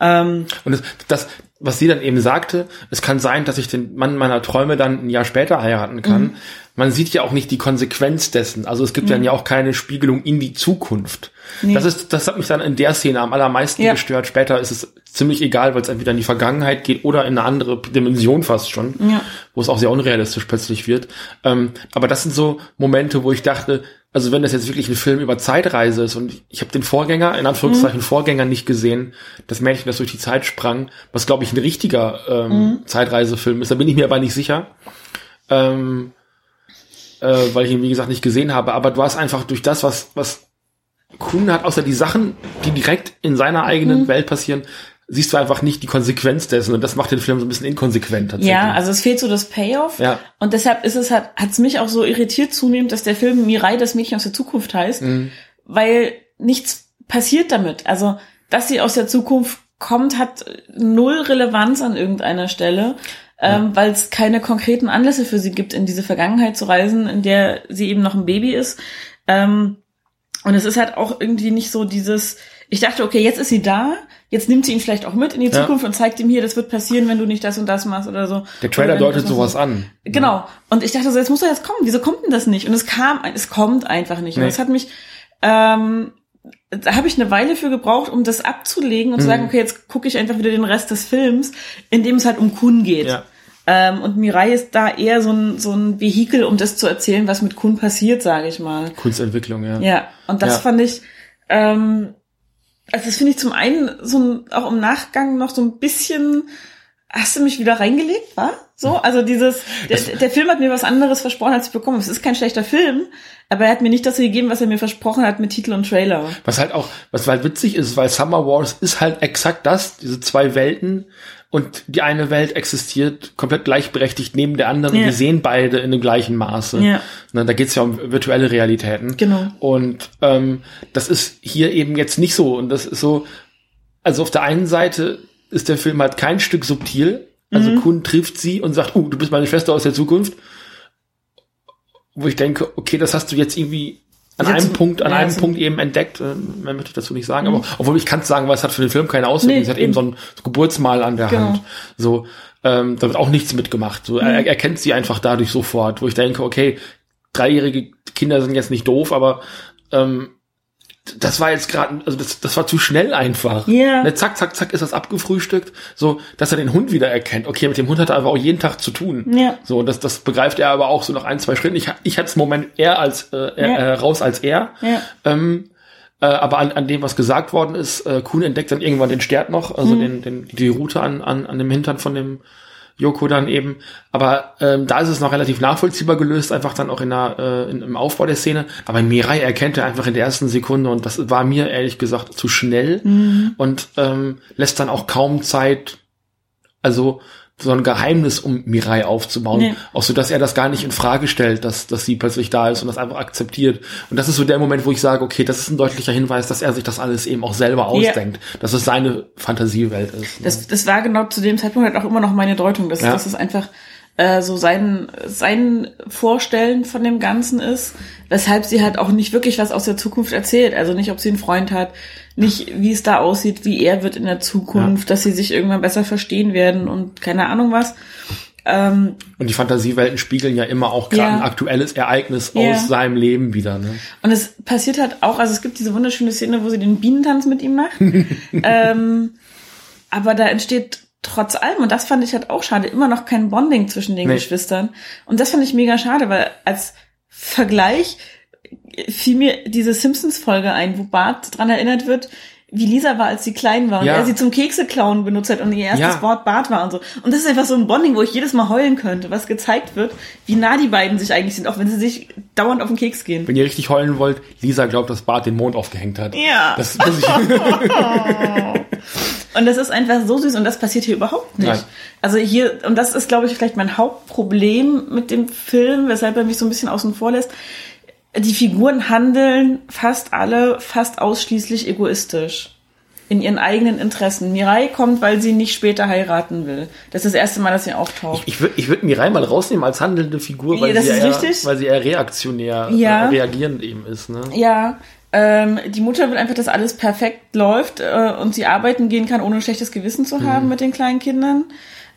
Ähm, Und das, das, was sie dann eben sagte, es kann sein, dass ich den Mann meiner Träume dann ein Jahr später heiraten kann. Mhm. Man sieht ja auch nicht die Konsequenz dessen. Also es gibt dann ja auch keine Spiegelung in die Zukunft. Nee. Das ist, das hat mich dann in der Szene am allermeisten Ja. gestört. Später ist es ziemlich egal, weil es entweder in die Vergangenheit geht oder in eine andere Dimension fast schon, Ja. wo es auch sehr unrealistisch plötzlich wird. Ähm, aber das sind so Momente, wo ich dachte, also wenn das jetzt wirklich ein Film über Zeitreise ist und ich habe den Vorgänger, in Anführungszeichen Mhm. Vorgänger nicht gesehen, das Mädchen, das durch die Zeit sprang, was glaube ich ein richtiger ähm, Mhm. Zeitreisefilm ist, da bin ich mir aber nicht sicher. Ähm, äh, weil ich ihn, wie gesagt, nicht gesehen habe, aber du hast einfach durch das, was, was Kuhn hat, außer die Sachen, die direkt in seiner eigenen Mhm. Welt passieren, siehst du einfach nicht die Konsequenz dessen und das macht den Film so ein bisschen inkonsequent tatsächlich. Ja, also es fehlt so das Payoff. Ja. Und deshalb ist es halt, hat es mich auch so irritiert zunehmend, dass der Film Mirai, das Mädchen aus der Zukunft heißt, Mhm. weil nichts passiert damit. Also, dass sie aus der Zukunft kommt, hat null Relevanz an irgendeiner Stelle, ähm, weil es keine konkreten Anlässe für sie gibt, in diese Vergangenheit zu reisen, in der sie eben noch ein Baby ist. Ähm, und es ist halt auch irgendwie nicht so dieses, ich dachte, okay, jetzt ist sie da, jetzt nimmt sie ihn vielleicht auch mit in die Ja. Zukunft und zeigt ihm hier, das wird passieren, wenn du nicht das und das machst oder so. Der Trailer deutet sowas an. Genau. Und ich dachte so, jetzt muss er jetzt kommen. Wieso kommt denn das nicht? Und es kam, es kommt einfach nicht. Und Nee. es hat mich, ähm, da habe ich eine Weile für gebraucht, um das abzulegen und zu Mhm. sagen, okay, jetzt gucke ich einfach wieder den Rest des Films, in dem es halt um Kun geht. Ja. Ähm, und Mirai ist da eher so ein, so ein Vehikel, um das zu erzählen, was mit Kun passiert, sage ich mal. Kunstentwicklung, ja. Ja, und das Ja. fand ich, ähm, also das finde ich zum einen so ein, auch im Nachgang noch so ein bisschen hast du mich wieder reingelegt, war? So, also dieses, der, der Film hat mir was anderes versprochen, als ich bekommen. Es ist kein schlechter Film, aber er hat mir nicht das gegeben, was er mir versprochen hat mit Titel und Trailer. Was halt auch, was halt witzig ist, weil Summer Wars ist halt exakt das, diese zwei Welten und die eine Welt existiert komplett gleichberechtigt neben der anderen Ja. und wir sehen beide in dem gleichen Maße. Ja. Ne, da geht's ja um virtuelle Realitäten. Genau. Und ähm, das ist hier eben jetzt nicht so. Und das ist so, also auf der einen Seite ist der Film halt kein Stück subtil. Also Mhm. Kun trifft sie und sagt, oh, du bist meine Schwester aus der Zukunft. Wo ich denke, okay, das hast du jetzt irgendwie an einem Punkt, an ja, einem so- Punkt eben entdeckt. Äh, Mehr möchte ich dazu nicht sagen. Aber obwohl ich kann es sagen, weil es hat für den Film keine Auswirkungen. Nee, es hat eben eben. so ein Geburtsmal an der Genau. Hand. So, ähm, da wird auch nichts mitgemacht. So, er, er kennt sie einfach dadurch sofort, wo ich denke, okay, dreijährige Kinder sind jetzt nicht doof, aber ähm, das war jetzt gerade, also das, das war zu schnell einfach. Ja. Ne, zack, zack, zack ist das abgefrühstückt, so, dass er den Hund wieder erkennt. Okay, mit dem Hund hat er aber auch jeden Tag zu tun. Ja. So, und das, das begreift er aber auch so nach ein, zwei Schritten. Ich, ich hatte es im Moment eher als äh, er, äh, raus als er. Ja. Ähm, äh, aber an, an dem, was gesagt worden ist, äh, Kuhn entdeckt dann irgendwann den Stert noch, also den, den, die Route an, an, an dem Hintern von dem Joko dann eben. Aber ähm, da ist es noch relativ nachvollziehbar gelöst, einfach dann auch in der, äh, in, im Aufbau der Szene. Aber Mirai erkennt er einfach in der ersten Sekunde und das war mir ehrlich gesagt zu schnell und ähm, lässt dann auch kaum Zeit, also so ein Geheimnis um Mirai aufzubauen. Nee. Auch so, dass er das gar nicht in Frage stellt, dass, dass sie plötzlich da ist und das einfach akzeptiert. Und das ist so der Moment, wo ich sage, okay, das ist ein deutlicher Hinweis, dass er sich das alles eben auch selber ausdenkt. Dass es seine Fantasiewelt ist. ne? Das, das war genau zu dem Zeitpunkt halt auch immer noch meine Deutung, dass, Ja. dass es einfach äh, so sein, sein Vorstellen von dem Ganzen ist, weshalb sie halt auch nicht wirklich was aus der Zukunft erzählt. Also nicht, ob sie einen Freund hat, nicht, wie es da aussieht, wie er wird in der Zukunft, dass sie sich irgendwann besser verstehen werden und keine Ahnung was. Ähm, Und die Fantasiewelten spiegeln ja immer auch gerade Ja. ein aktuelles Ereignis Ja. aus seinem Leben wieder. Ne? Und es passiert halt auch, also es gibt diese wunderschöne Szene, wo sie den Bienentanz mit ihm macht. ähm, aber da entsteht trotz allem, und das fand ich halt auch schade, immer noch kein Bonding zwischen den Nee. Geschwistern. Und das fand ich mega schade, weil als Vergleich fiel mir diese Simpsons-Folge ein, wo Bart dran erinnert wird, wie Lisa war, als sie klein war und Ja. er sie zum Kekse klauen benutzt hat und ihr erstes Ja. Wort Bart war und so. Und das ist einfach so ein Bonding, wo ich jedes Mal heulen könnte, was gezeigt wird, wie nah die beiden sich eigentlich sind, auch wenn sie sich dauernd auf den Keks gehen. Wenn ihr richtig heulen wollt, Lisa glaubt, dass Bart den Mond aufgehängt hat. Ja. Das muss ich, Und das ist einfach so süß und das passiert hier überhaupt nicht. Nein. Also hier, und das ist, glaube ich, vielleicht mein Hauptproblem mit dem Film, weshalb er mich so ein bisschen außen vor lässt. Die Figuren handeln fast alle fast ausschließlich egoistisch. In ihren eigenen Interessen. Mirai kommt, weil sie nicht später heiraten will. Das ist das erste Mal, dass sie auftaucht. ich würde ich würd Mirai mal rausnehmen als handelnde Figur, weil, Ja, sie, eher, weil sie eher reaktionär, Ja. äh, reagierend eben ist. Ne? Ja, ähm, die Mutter will einfach, dass alles perfekt läuft äh, und sie arbeiten gehen kann, ohne ein schlechtes Gewissen zu haben mit den kleinen Kindern.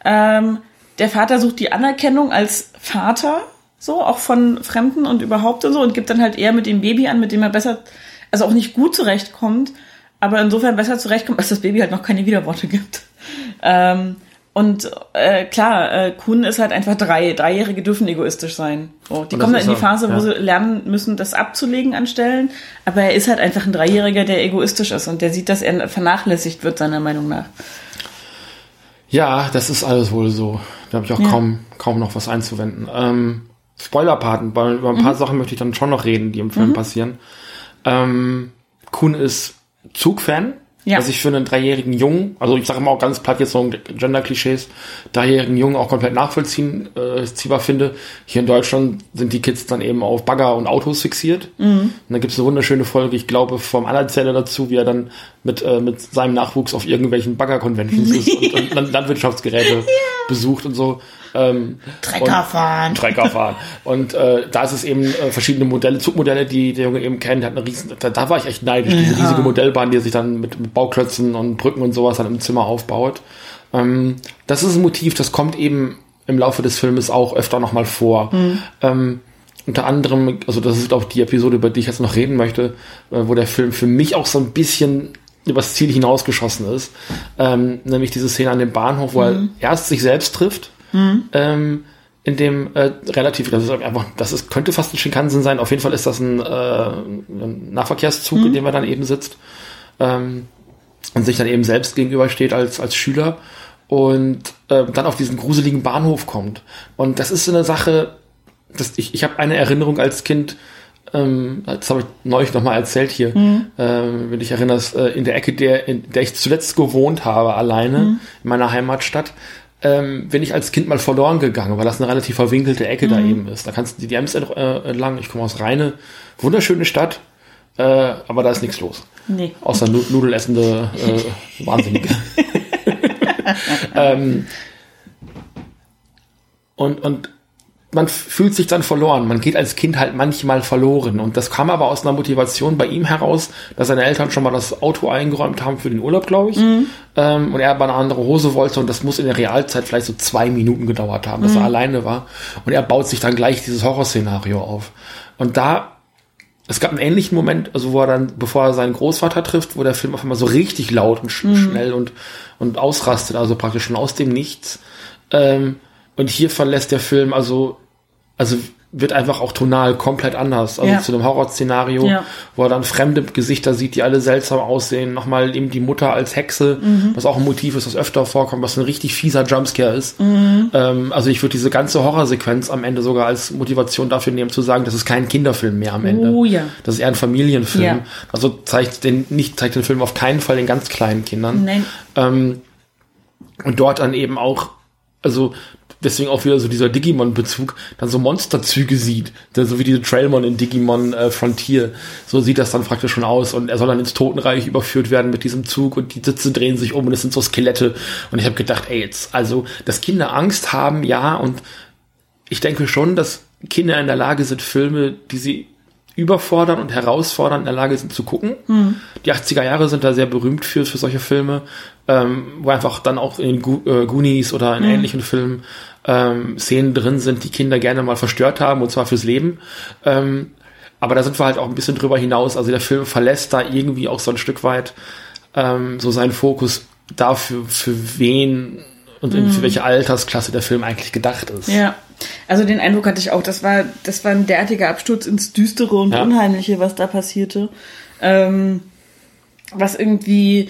Ähm, der Vater sucht die Anerkennung als Vater, so, auch von Fremden und überhaupt und so, und gibt dann halt eher mit dem Baby an, mit dem er besser, also auch nicht gut zurechtkommt, aber insofern besser zurechtkommt, als das Baby halt noch keine Widerworte gibt. Ähm, und äh, klar, äh, Kuhn ist halt einfach drei. Dreijährige dürfen egoistisch sein. So, die kommen dann ist in die Phase, wo ja. sie lernen müssen, das abzulegen an Stellen. Aber er ist halt einfach ein Dreijähriger, der egoistisch ist und der sieht, dass er vernachlässigt wird, seiner Meinung nach. Ja, das ist alles wohl so. Da habe ich auch Ja. kaum, kaum noch was einzuwenden. Ähm, Spoilerpaten, weil über ein Mhm. paar Sachen möchte ich dann schon noch reden, die im Film passieren. Ähm, Kuhn ist Zugfan, Ja. was ich für einen dreijährigen Jungen, also ich sage mal auch ganz platt jetzt so Gender-Klischees, dreijährigen Jungen auch komplett nachvollziehen, äh, finde. Hier in Deutschland sind die Kids dann eben auf Bagger und Autos fixiert. Mhm. Und dann gibt es eine wunderschöne Folge, ich glaube, vom Anerzähler dazu, wie er dann mit, äh, mit seinem Nachwuchs auf irgendwelchen Bagger-Conventions ist und, und Land- Landwirtschaftsgeräte besucht und so. Ähm, Trecker und- fahren. Trecker fahren. Und äh, da ist es eben äh, verschiedene Modelle, Zugmodelle, die der Junge eben kennt. Der hat eine riesen, da, da war ich echt neidisch. Diese riesige Modellbahn, die er sich dann mit, mit Bauklötzen und Brücken und sowas dann im Zimmer aufbaut. Ähm, das ist ein Motiv, das kommt eben im Laufe des Filmes auch öfter nochmal vor. Ähm, unter anderem, also das ist auch die Episode, über die ich jetzt noch reden möchte, äh, wo der Film für mich auch so ein bisschen übers Ziel hinausgeschossen ist. Ähm, nämlich diese Szene an dem Bahnhof, wo er erst sich selbst trifft, ähm, in dem äh, relativ, das ist einfach, das ist, könnte fast ein Shinkansen sein, auf jeden Fall ist das ein, äh, ein Nahverkehrszug, in dem er dann eben sitzt ähm, und sich dann eben selbst gegenübersteht als, als Schüler und äh, dann auf diesen gruseligen Bahnhof kommt. Und das ist so eine Sache, dass ich, ich habe eine Erinnerung als Kind, ähm, das habe ich neulich nochmal erzählt hier, mhm. ähm, wenn dich erinnerst, äh, in der Ecke, der, in der ich zuletzt gewohnt habe, alleine mhm. in meiner Heimatstadt, ähm, bin ich als Kind mal verloren gegangen, weil das eine relativ verwinkelte Ecke mhm. da eben ist. Da kannst du die Ems äh, entlang, ich komme aus Rheine, wunderschöne Stadt, äh, aber da ist nichts los. Nee. Außer nu Nudelessende äh, Wahnsinnige. ähm, und, und man fühlt sich dann verloren. Man geht als Kind halt manchmal verloren. Und das kam aber aus einer Motivation bei ihm heraus, dass seine Eltern schon mal das Auto eingeräumt haben für den Urlaub, glaube ich. Mhm. Ähm, und er aber eine andere Hose wollte. Und das muss in der Realzeit vielleicht so zwei Minuten gedauert haben, dass mhm. er alleine war. Und er baut sich dann gleich dieses Horrorszenario auf. Und da es gab einen ähnlichen Moment, also wo er dann, bevor er seinen Großvater trifft, wo der Film auf einmal so richtig laut und sch mhm. schnell und, und ausrastet, also praktisch schon aus dem Nichts. Ähm, und hier verlässt der Film also also wird einfach auch tonal komplett anders. Also ja. zu einem Horrorszenario, ja. wo er dann fremde Gesichter sieht, die alle seltsam aussehen. Nochmal eben die Mutter als Hexe, mhm. was auch ein Motiv ist, das öfter vorkommt, was ein richtig fieser Jumpscare ist. Mhm. Ähm, also ich würde diese ganze Horrorsequenz am Ende sogar als Motivation dafür nehmen, zu sagen, das ist kein Kinderfilm mehr am Ende. Oh, ja. Das ist eher ein Familienfilm. Also zeigt den, nicht, zeigt den Film auf keinen Fall den ganz kleinen Kindern. Nein. Ähm, und dort dann eben auch also deswegen auch wieder so dieser Digimon-Bezug, dann so Monsterzüge sieht, so wie diese Trailmon in Digimon äh, Frontier. So sieht das dann praktisch schon aus und er soll dann ins Totenreich überführt werden mit diesem Zug und die Sitze drehen sich um und es sind so Skelette und ich habe gedacht, ey, jetzt, also, dass Kinder Angst haben, ja, und ich denke schon, dass Kinder in der Lage sind, Filme, die sie überfordern und herausfordern in der Lage sind zu gucken. Mhm. Die 80er Jahre sind da sehr berühmt für, für solche Filme, ähm, wo einfach dann auch in Go äh, Goonies oder in mhm. ähnlichen Filmen ähm, Szenen drin sind, die Kinder gerne mal verstört haben, und zwar fürs Leben. Ähm, aber da sind wir halt auch ein bisschen drüber hinaus. Also der Film verlässt da irgendwie auch so ein Stück weit ähm, so seinen Fokus dafür, für wen und mhm. für welche Altersklasse der Film eigentlich gedacht ist. Ja. Also den Eindruck hatte ich auch, das war, das war ein derartiger Absturz ins Düstere und ja. Unheimliche, was da passierte. Ähm, was irgendwie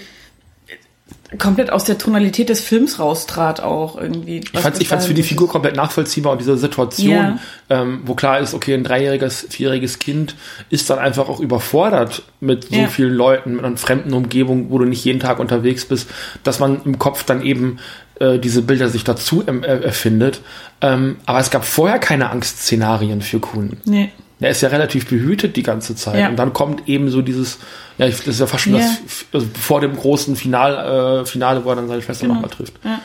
komplett aus der Tonalität des Films raustrat auch irgendwie. Ich fand ich fand's für die Figur komplett nachvollziehbar und diese Situation, ja. ähm, wo klar ist, okay, ein dreijähriges, vierjähriges Kind ist dann einfach auch überfordert mit so ja. vielen Leuten, mit einer fremden Umgebung, wo du nicht jeden Tag unterwegs bist, dass man im Kopf dann eben äh, diese Bilder sich dazu äh, erfindet. Ähm, aber es gab vorher keine Angstszenarien für Kuhn. Nee. Er ist ja relativ behütet die ganze Zeit. Ja. Und dann kommt eben so dieses, ja, das ist ja fast schon ja. das, also vor dem großen Final, äh, Finale, wo er dann seine Schwester genau. nochmal trifft. Ja.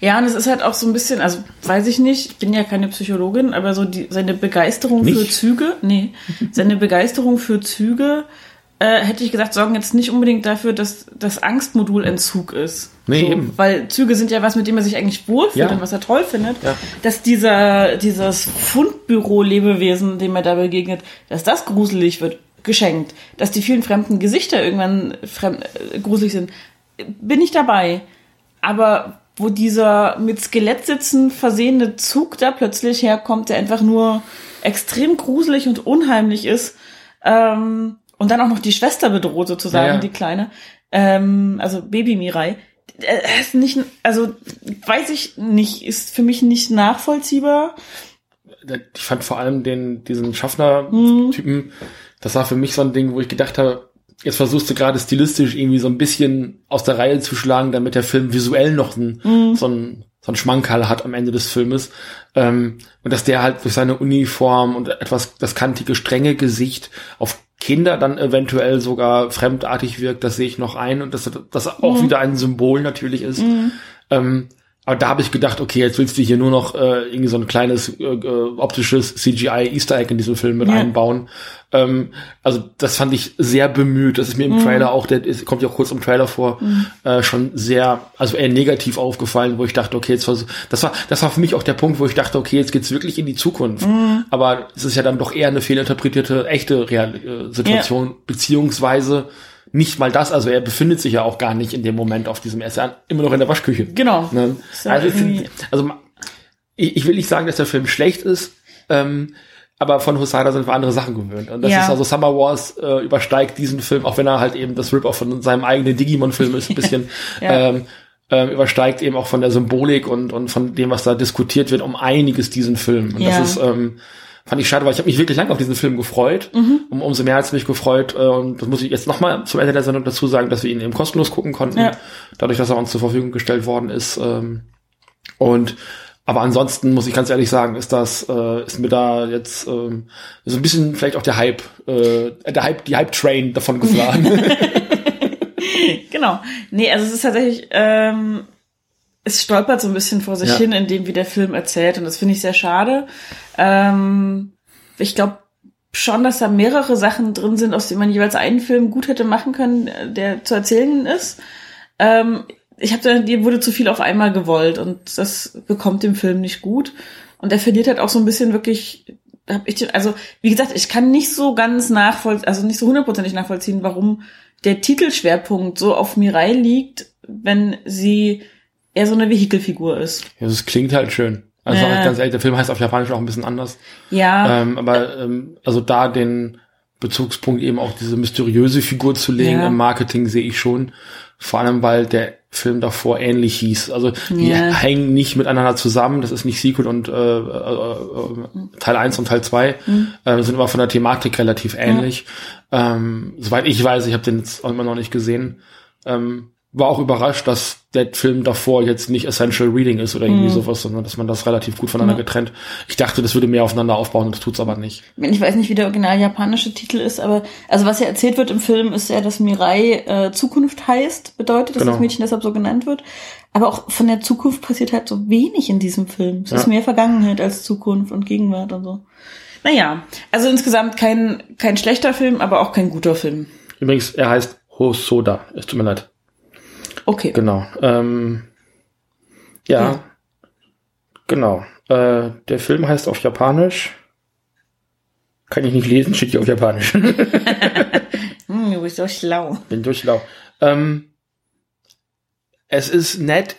ja, und es ist halt auch so ein bisschen, also weiß ich nicht, ich bin ja keine Psychologin, aber so die, seine Begeisterung nicht? für Züge, nee, seine Begeisterung für Züge äh, hätte ich gesagt, sorgen jetzt nicht unbedingt dafür, dass das Angstmodul Entzug ist. Nee, so, eben. Weil Züge sind ja was, mit dem er sich eigentlich wohlfühlt ja. und was er toll findet. Ja. Dass dieser, dieses Fundbüro-Lebewesen, dem er da begegnet, dass das gruselig wird, geschenkt. Dass die vielen fremden Gesichter irgendwann fremd, äh, gruselig sind, bin ich dabei. Aber wo dieser mit Skelettsitzen versehene Zug da plötzlich herkommt, der einfach nur extrem gruselig und unheimlich ist, ähm, und dann auch noch die Schwester bedroht sozusagen, ja, ja. die kleine, ähm, also Baby Mirai. Äh, ist nicht, also weiß ich nicht, ist für mich nicht nachvollziehbar. Ich fand vor allem den diesen Schaffner-Typen, hm. das war für mich so ein Ding, wo ich gedacht habe, jetzt versuchst du gerade stilistisch irgendwie so ein bisschen aus der Reihe zu schlagen, damit der Film visuell noch ein, mm. so ein so ein Schmankerl hat am Ende des Filmes. Ähm, und dass der halt durch seine Uniform und etwas das kantige, strenge Gesicht auf Kinder dann eventuell sogar fremdartig wirkt, das sehe ich noch ein und dass das auch mhm. wieder ein Symbol natürlich ist. Mhm. Ähm, aber da habe ich gedacht, okay, jetzt willst du hier nur noch äh, irgendwie so ein kleines äh, äh optisches CGI Easter Egg in diesem Film mit ja. einbauen. Ähm, also das fand ich sehr bemüht. Das ist mir im mhm. Trailer auch, der ist, kommt ja auch kurz im Trailer vor, mhm. äh, schon sehr, also eher negativ aufgefallen, wo ich dachte, okay, jetzt war so, das war, das war für mich auch der Punkt, wo ich dachte, okay, jetzt geht's wirklich in die Zukunft. Mhm. Aber es ist ja dann doch eher eine fehlinterpretierte, echte Real äh, Situation, ja. beziehungsweise nicht mal das, also er befindet sich ja auch gar nicht in dem Moment auf diesem, ja immer noch in der Waschküche. Genau. Ne? Also, ich, also ich, ich will nicht sagen, dass der Film schlecht ist, ähm, aber von Hosada sind wir andere Sachen gewöhnt. Und das ja. ist also Summer Wars äh, übersteigt diesen Film, auch wenn er halt eben das Rip-Off von seinem eigenen Digimon-Film ist, ein bisschen. ja. ähm, äh, übersteigt eben auch von der Symbolik und, und von dem, was da diskutiert wird, um einiges diesen Film. Und Ja. das ist, ähm, fand ich schade, weil ich habe mich wirklich lange auf diesen Film gefreut. Um, umso mehr als mich gefreut. Äh, und das muss ich jetzt nochmal zum Ende der Sendung dazu sagen, dass wir ihn eben kostenlos gucken konnten. Ja. Dadurch, dass er uns zur Verfügung gestellt worden ist. Ähm, und aber ansonsten muss ich ganz ehrlich sagen, ist das, äh, ist mir da jetzt ähm, so ein bisschen vielleicht auch der Hype, äh, der Hype, die Hype-Train davon gefahren. Genau. Nee, also es ist tatsächlich, ähm, es stolpert so ein bisschen vor sich Ja. hin, in dem, wie der Film erzählt. Und das finde ich sehr schade. Ähm, ich glaube schon, dass da mehrere Sachen drin sind, aus denen man jeweils einen Film gut hätte machen können, der zu erzählen ist. Ähm, ich habe dir wurde zu viel auf einmal gewollt und das bekommt dem Film nicht gut. Und er verliert halt auch so ein bisschen wirklich, hab ich, den- also wie gesagt, ich kann nicht so ganz nachvollziehen, also nicht so hundertprozentig nachvollziehen, warum der Titelschwerpunkt so auf Mirai liegt, wenn sie eher so eine Vehikelfigur ist. ja, das klingt halt schön. Also Ja. ganz ehrlich, der Film heißt auf Japanisch auch ein bisschen anders. Ja, Ähm, aber ähm, also da den Bezugspunkt eben auch diese mysteriöse Figur zu legen Ja. im Marketing sehe ich schon. Vor allem, weil der Film davor ähnlich hieß. Also die Ja. hängen nicht miteinander zusammen. Das ist nicht Sequel und äh, äh, äh, Teil 1 und Teil 2. Mhm. Äh, sind aber von der Thematik relativ ähnlich. Ähm, soweit ich weiß, ich habe den jetzt auch immer noch nicht gesehen. Ähm, war auch überrascht, dass der Film davor jetzt nicht Essential Reading ist oder irgendwie sowas, sondern dass man das relativ gut voneinander. Ja. getrennt. Ich dachte, das würde mehr aufeinander aufbauen, das tut's aber nicht. ich weiß nicht, wie der original japanische Titel ist, aber also was ja erzählt wird im Film ist ja, dass Mirai äh, Zukunft heißt, bedeutet, dass Genau. das Mädchen deshalb so genannt wird. Aber auch von der Zukunft passiert halt so wenig in diesem Film. Es ist Ja. mehr Vergangenheit als Zukunft und Gegenwart und so. Naja, also insgesamt kein, kein schlechter Film, aber auch kein guter Film. Übrigens, er heißt Hosoda. Es tut mir leid. Okay. Genau. Ähm, ja, Ja. genau. Äh, der Film heißt auf Japanisch. Kann ich nicht lesen, steht hier auf Japanisch. Hm, du bist so schlau. Bin durchlau. Ähm, es ist nett.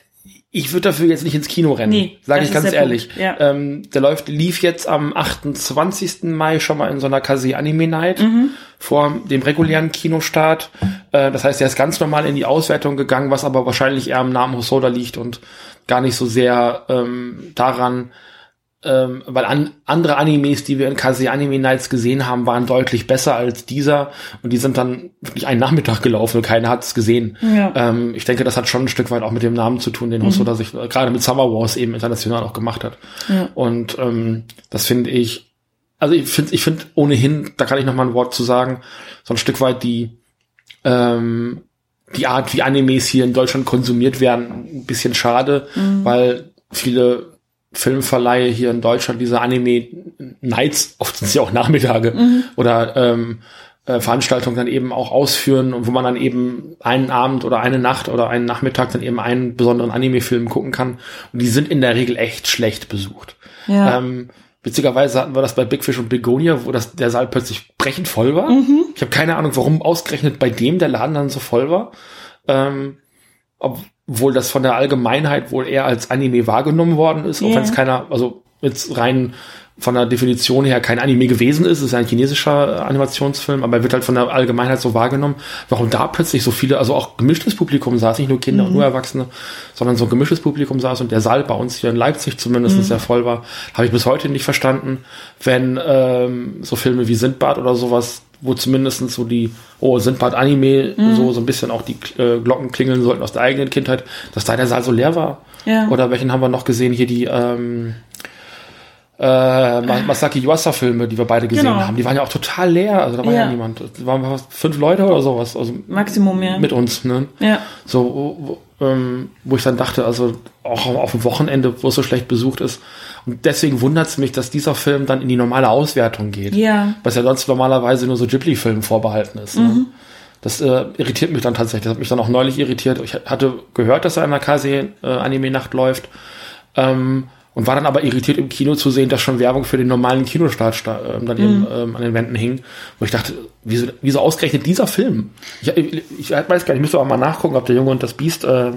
Ich würde dafür jetzt nicht ins Kino rennen. Nee, Sage ich ganz ehrlich. Ja. Ähm, der läuft, lief jetzt am 28. Mai schon mal in so einer Kase Anime Night Mhm. vor dem regulären Kinostart. Äh, das heißt, er ist ganz normal in die Auswertung gegangen, was aber wahrscheinlich eher am Namen Hosoda liegt und gar nicht so sehr ähm, daran, ähm, weil an, andere Animes, die wir in Kase Anime Nights gesehen haben, waren deutlich besser als dieser und die sind dann wirklich einen Nachmittag gelaufen und keiner hat es gesehen. Ja. Ähm, ich denke, das hat schon ein Stück weit auch mit dem Namen zu tun, den Hosoda sich äh, gerade mit Summer Wars eben international auch gemacht hat. Ja. Und ähm, das finde ich, also ich finde, ich finde ohnehin, da kann ich noch mal ein Wort zu sagen, so ein Stück weit die ähm, die Art, wie Animes hier in Deutschland konsumiert werden, ein bisschen schade, weil viele Filmverleihe hier in Deutschland diese Anime Nights, oft sind es ja auch Nachmittage oder ähm, äh, Veranstaltungen dann eben auch ausführen und wo man dann eben einen Abend oder eine Nacht oder einen Nachmittag dann eben einen besonderen Anime-Film gucken kann. Und die sind in der Regel echt schlecht besucht. Ja. Ähm, witzigerweise hatten wir das bei Big Fish und Begonia, wo das, der Saal plötzlich brechend voll war. Ich habe keine Ahnung, warum ausgerechnet bei dem der Laden dann so voll war. Ähm, obwohl das von der Allgemeinheit wohl eher als Anime wahrgenommen worden ist, auch Ja. wenn es keiner, also jetzt rein von der Definition her kein Anime gewesen ist, es ist ein chinesischer äh, Animationsfilm, aber er wird halt von der Allgemeinheit so wahrgenommen. Warum da plötzlich so viele, also auch gemischtes Publikum saß, nicht nur Kinder und nur Erwachsene, sondern so ein gemischtes Publikum saß und der Saal bei uns hier in Leipzig zumindest sehr voll war, habe ich bis heute nicht verstanden, wenn ähm, so Filme wie Sindbad oder sowas, wo zumindest so die, oh, Sindbad-Anime, so, so ein bisschen auch die äh, Glocken klingeln sollten aus der eigenen Kindheit, dass da der Saal so leer war. Ja. Oder welchen haben wir noch gesehen? Hier die ähm, äh, Ma- Masaki Yuasa-Filme, die wir beide gesehen Genau. haben. Die waren ja auch total leer. Also da war ja, Ja. niemand. Da waren fast fünf Leute oder sowas. Also Maximum, ja. mit uns, ne? Ja. So, wo, ähm, wo ich dann dachte, also auch auf dem Wochenende, wo es so schlecht besucht ist. Und deswegen wundert es mich, dass dieser Film dann in die normale Auswertung geht. Ja. Was ja sonst normalerweise nur so Ghibli-Filmen vorbehalten ist. Mhm. Ne? Das äh, irritiert mich dann tatsächlich. Das hat mich dann auch neulich irritiert. Ich hatte gehört, dass er in der Kase äh, läuft. Ähm, und war dann aber irritiert im Kino zu sehen, dass schon Werbung für den normalen Kinostart sta- ähm, dann eben ähm, an den Wänden hing. Wo ich dachte, wieso, wieso ausgerechnet dieser Film? Ich, ich, ich weiß gar nicht, ich müsste auch mal nachgucken, ob der Junge und das Biest äh,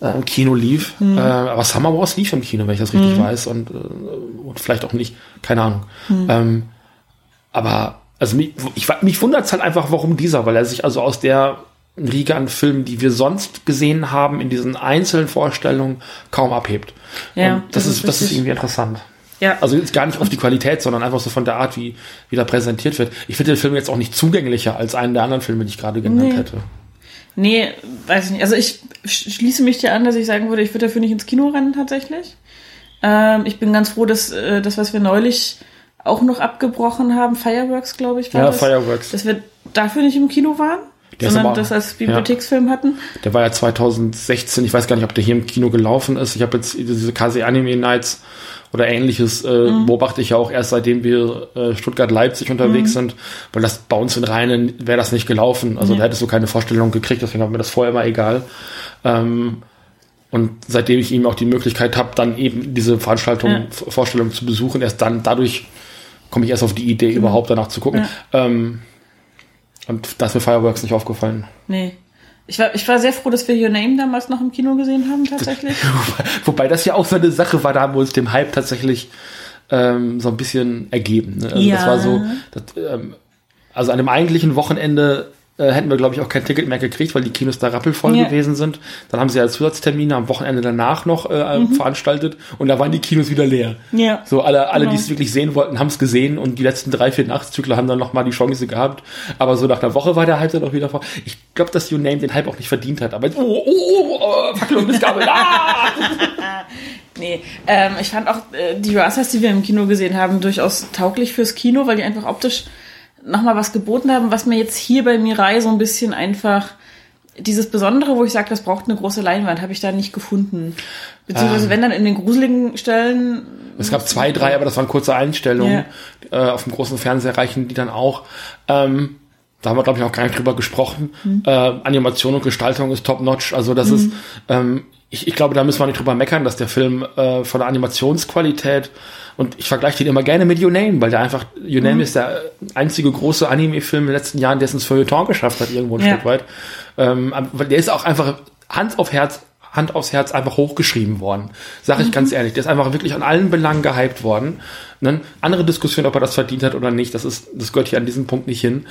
äh, im Kino lief. Äh, aber Summer Wars lief im Kino, wenn ich das richtig weiß. Und, äh, und vielleicht auch nicht, keine Ahnung. Ähm, aber also mich, ich, mich wundert es halt einfach, warum dieser, weil er sich also aus der Riege an Filmen, die wir sonst gesehen haben, in diesen einzelnen Vorstellungen kaum abhebt. Ja, Und das, das ist, das ist irgendwie interessant. Ja. Also jetzt gar nicht auf die Qualität, sondern einfach so von der Art, wie, wie da präsentiert wird. Ich finde den Film jetzt auch nicht zugänglicher als einen der anderen Filme, die ich gerade genannt Nee. hätte. Nee, weiß ich nicht. Also ich sch- schließe mich dir an, dass ich sagen würde, ich würde dafür nicht ins Kino rennen tatsächlich. Ähm, ich bin ganz froh, dass äh, das, was wir neulich auch noch abgebrochen haben, Fireworks, glaube ich, war Ja, das, Fireworks. dass wir dafür nicht im Kino waren, Der sondern aber- das als Bibliotheksfilm hatten. Der war ja 2016, ich weiß gar nicht, ob der hier im Kino gelaufen ist. Ich habe jetzt diese KC Anime Nights oder ähnliches äh, Mhm. beobachte ich ja auch erst seitdem wir äh, Stuttgart-Leipzig Mhm. unterwegs sind, weil das bei uns in Rheinen wäre das nicht gelaufen. Also da hättest du keine Vorstellung gekriegt, deswegen war mir das vorher immer egal. Ähm, und seitdem ich ihm auch die Möglichkeit habe, dann eben diese Veranstaltung, Ja. Vorstellung zu besuchen, erst dann dadurch komme ich erst auf die Idee, Genau. überhaupt danach zu gucken. Ähm, und da ist mir Fireworks nicht aufgefallen. Nee. Ich war, ich war sehr froh, dass wir Your Name damals noch im Kino gesehen haben, tatsächlich. Wobei das ja auch so eine Sache war, da haben wir uns dem Hype tatsächlich ähm, so ein bisschen ergeben. Ne? Also Ja. das war so, das, ähm, also an dem eigentlichen Wochenende äh, hätten wir, glaube ich, auch kein Ticket mehr gekriegt, weil die Kinos da rappelvoll Ja. gewesen sind. Dann haben sie ja Zusatztermine am Wochenende danach noch äh, Mhm. veranstaltet und da waren die Kinos wieder leer. Ja. So alle, alle Genau. die es wirklich sehen wollten, haben es gesehen und die letzten drei, vier Nachtszykler haben dann noch mal die Chance gehabt. Aber so nach einer Woche war der Hype dann auch wieder vor. Ich glaube, dass You Name den Hype auch nicht verdient hat. Aber oh, oh, oh, oh Fackel und Missgabel. Ah! Nee, ähm, ich fand auch äh, die Rasas, die wir im Kino gesehen haben, durchaus tauglich fürs Kino, weil die einfach optisch nochmal was geboten haben, was mir jetzt hier bei Mirai so ein bisschen einfach dieses Besondere, wo ich sage, das braucht eine große Leinwand, habe ich da nicht gefunden. Beziehungsweise Ah. wenn dann in den gruseligen Stellen. Es gab zwei, drei, aber das waren kurze Einstellungen. Äh, auf dem großen Fernseher reichen die dann auch. Ähm, da haben wir, glaube ich, auch gar nicht drüber gesprochen. Äh, Animation und Gestaltung ist top-notch. Also das ist, ähm, ich, ich glaube, da müssen wir nicht drüber meckern, dass der Film äh, von der Animationsqualität und ich vergleiche den immer gerne mit Your Name, weil der einfach, Your Name ist der einzige große Anime-Film in den letzten Jahren, der es ins Feuilleton geschafft hat, irgendwo ein Ja. Stück weit. Ähm, weil der ist auch einfach Hand auf Herz, Hand aufs Herz einfach hochgeschrieben worden. Sag ich ganz ehrlich. Der ist einfach wirklich an allen Belangen gehypt worden. Ne? Andere Diskussion, ob er das verdient hat oder nicht, das ist, das gehört hier an diesem Punkt nicht hin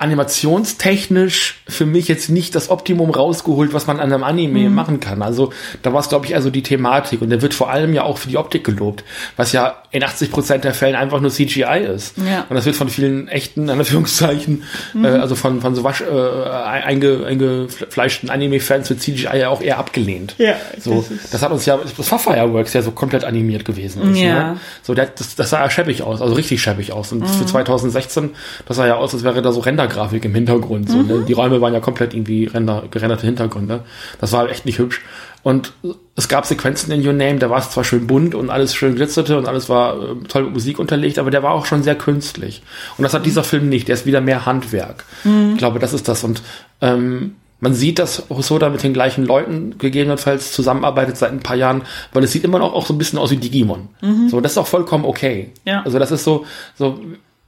animationstechnisch für mich jetzt nicht das Optimum rausgeholt, was man an einem Anime machen kann. Also da war es, glaube ich, also die Thematik. Und der wird vor allem ja auch für die Optik gelobt, was ja in 80 Prozent der Fällen einfach nur CGI ist. Ja. Und das wird von vielen echten, in Anführungszeichen, äh, also von, von so wasch, äh, einge, eingefleischten Anime-Fans wird CGI ja auch eher abgelehnt. Ja, So, das das, hat uns ja, das war Fireworks ja so komplett animiert gewesen ist. Ja. Ne? So, das, das sah ja scheppig aus, also richtig scheppig aus. Und für 2016, das sah ja aus, als wäre da so Rendergrafik im Hintergrund. So, ne? Die Räume waren ja komplett irgendwie render, gerenderte Hintergründe. Das war echt nicht hübsch. Und es gab Sequenzen in Your Name, da war es zwar schön bunt und alles schön glitzerte und alles war äh, toll mit Musik unterlegt, aber der war auch schon sehr künstlich. Und das hat dieser Film nicht. Der ist wieder mehr Handwerk. Ich glaube, das ist das. Und ähm, man sieht, dass Hosoda mit den gleichen Leuten gegebenenfalls zusammenarbeitet seit ein paar Jahren, weil es sieht immer noch auch so ein bisschen aus wie Digimon. So, das ist auch vollkommen okay. Ja. Also das ist so, so,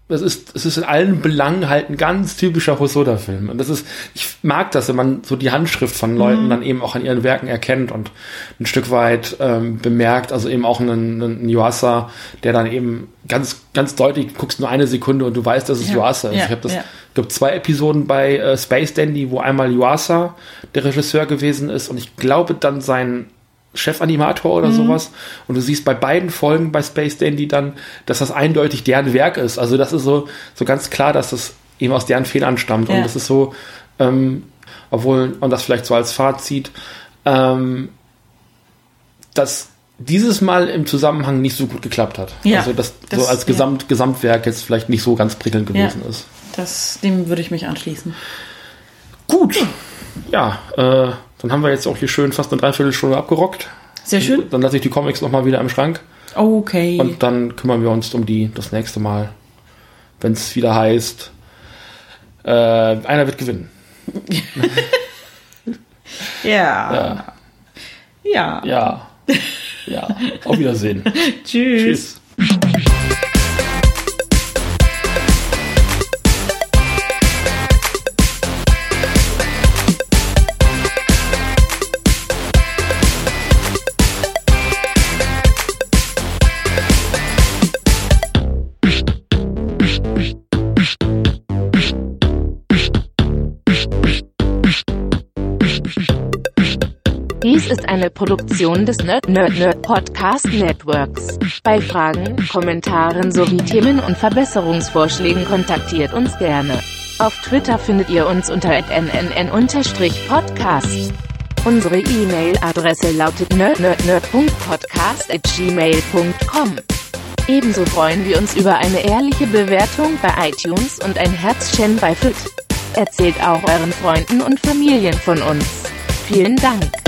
das ist, es ist in allen Belangen halt ein ganz typischer Hosoda-Film. Und das ist, ich mag das, wenn man so die Handschrift von Leuten dann eben auch an ihren Werken erkennt und ein Stück weit ähm, bemerkt, also eben auch einen, einen Yuasa, der dann eben ganz, ganz deutlich, guckst nur eine Sekunde und du weißt, dass es Ja. Yuasa ist. Ja, Ich habe das, ja. gibt zwei Episoden bei äh, Space Dandy, wo einmal Yuasa der Regisseur gewesen ist und ich glaube dann sein Chefanimator oder sowas. Und du siehst bei beiden Folgen bei Space Dandy dann, dass das eindeutig deren Werk ist. Also das ist so, so ganz klar, dass das eben aus deren Fehlern stammt. Und Ja. das ist so, ähm, obwohl, und das vielleicht so als Fazit, ähm, dass dieses Mal im Zusammenhang nicht so gut geklappt hat. Ja, also dass das- so als ja. Gesamt, Gesamtwerk jetzt vielleicht nicht so ganz prickelnd Ja. gewesen ist. Das, dem würde ich mich anschließen. Gut. Ja, äh, dann haben wir jetzt auch hier schön fast eine Dreiviertelstunde abgerockt. Sehr schön. Dann lasse ich die Comics nochmal wieder im Schrank Okay. und dann kümmern wir uns um die das nächste Mal, wenn es wieder heißt, äh, einer wird gewinnen. ja. Ja. Ja. Ja. Auf Wiedersehen. Tschüss. Tschüss. Ist eine Produktion des Nerd Nerd Nerd Podcast Networks. Bei Fragen, Kommentaren sowie Themen und Verbesserungsvorschlägen kontaktiert uns gerne. Auf Twitter findet ihr uns unter nnn-podcast. Unsere E-Mail-Adresse lautet nerdnerdnerd.podcast@gmail.com. Ebenso freuen wir uns über eine ehrliche Bewertung bei iTunes und ein Herzchen bei FIT. Erzählt auch euren Freunden und Familien von uns. Vielen Dank.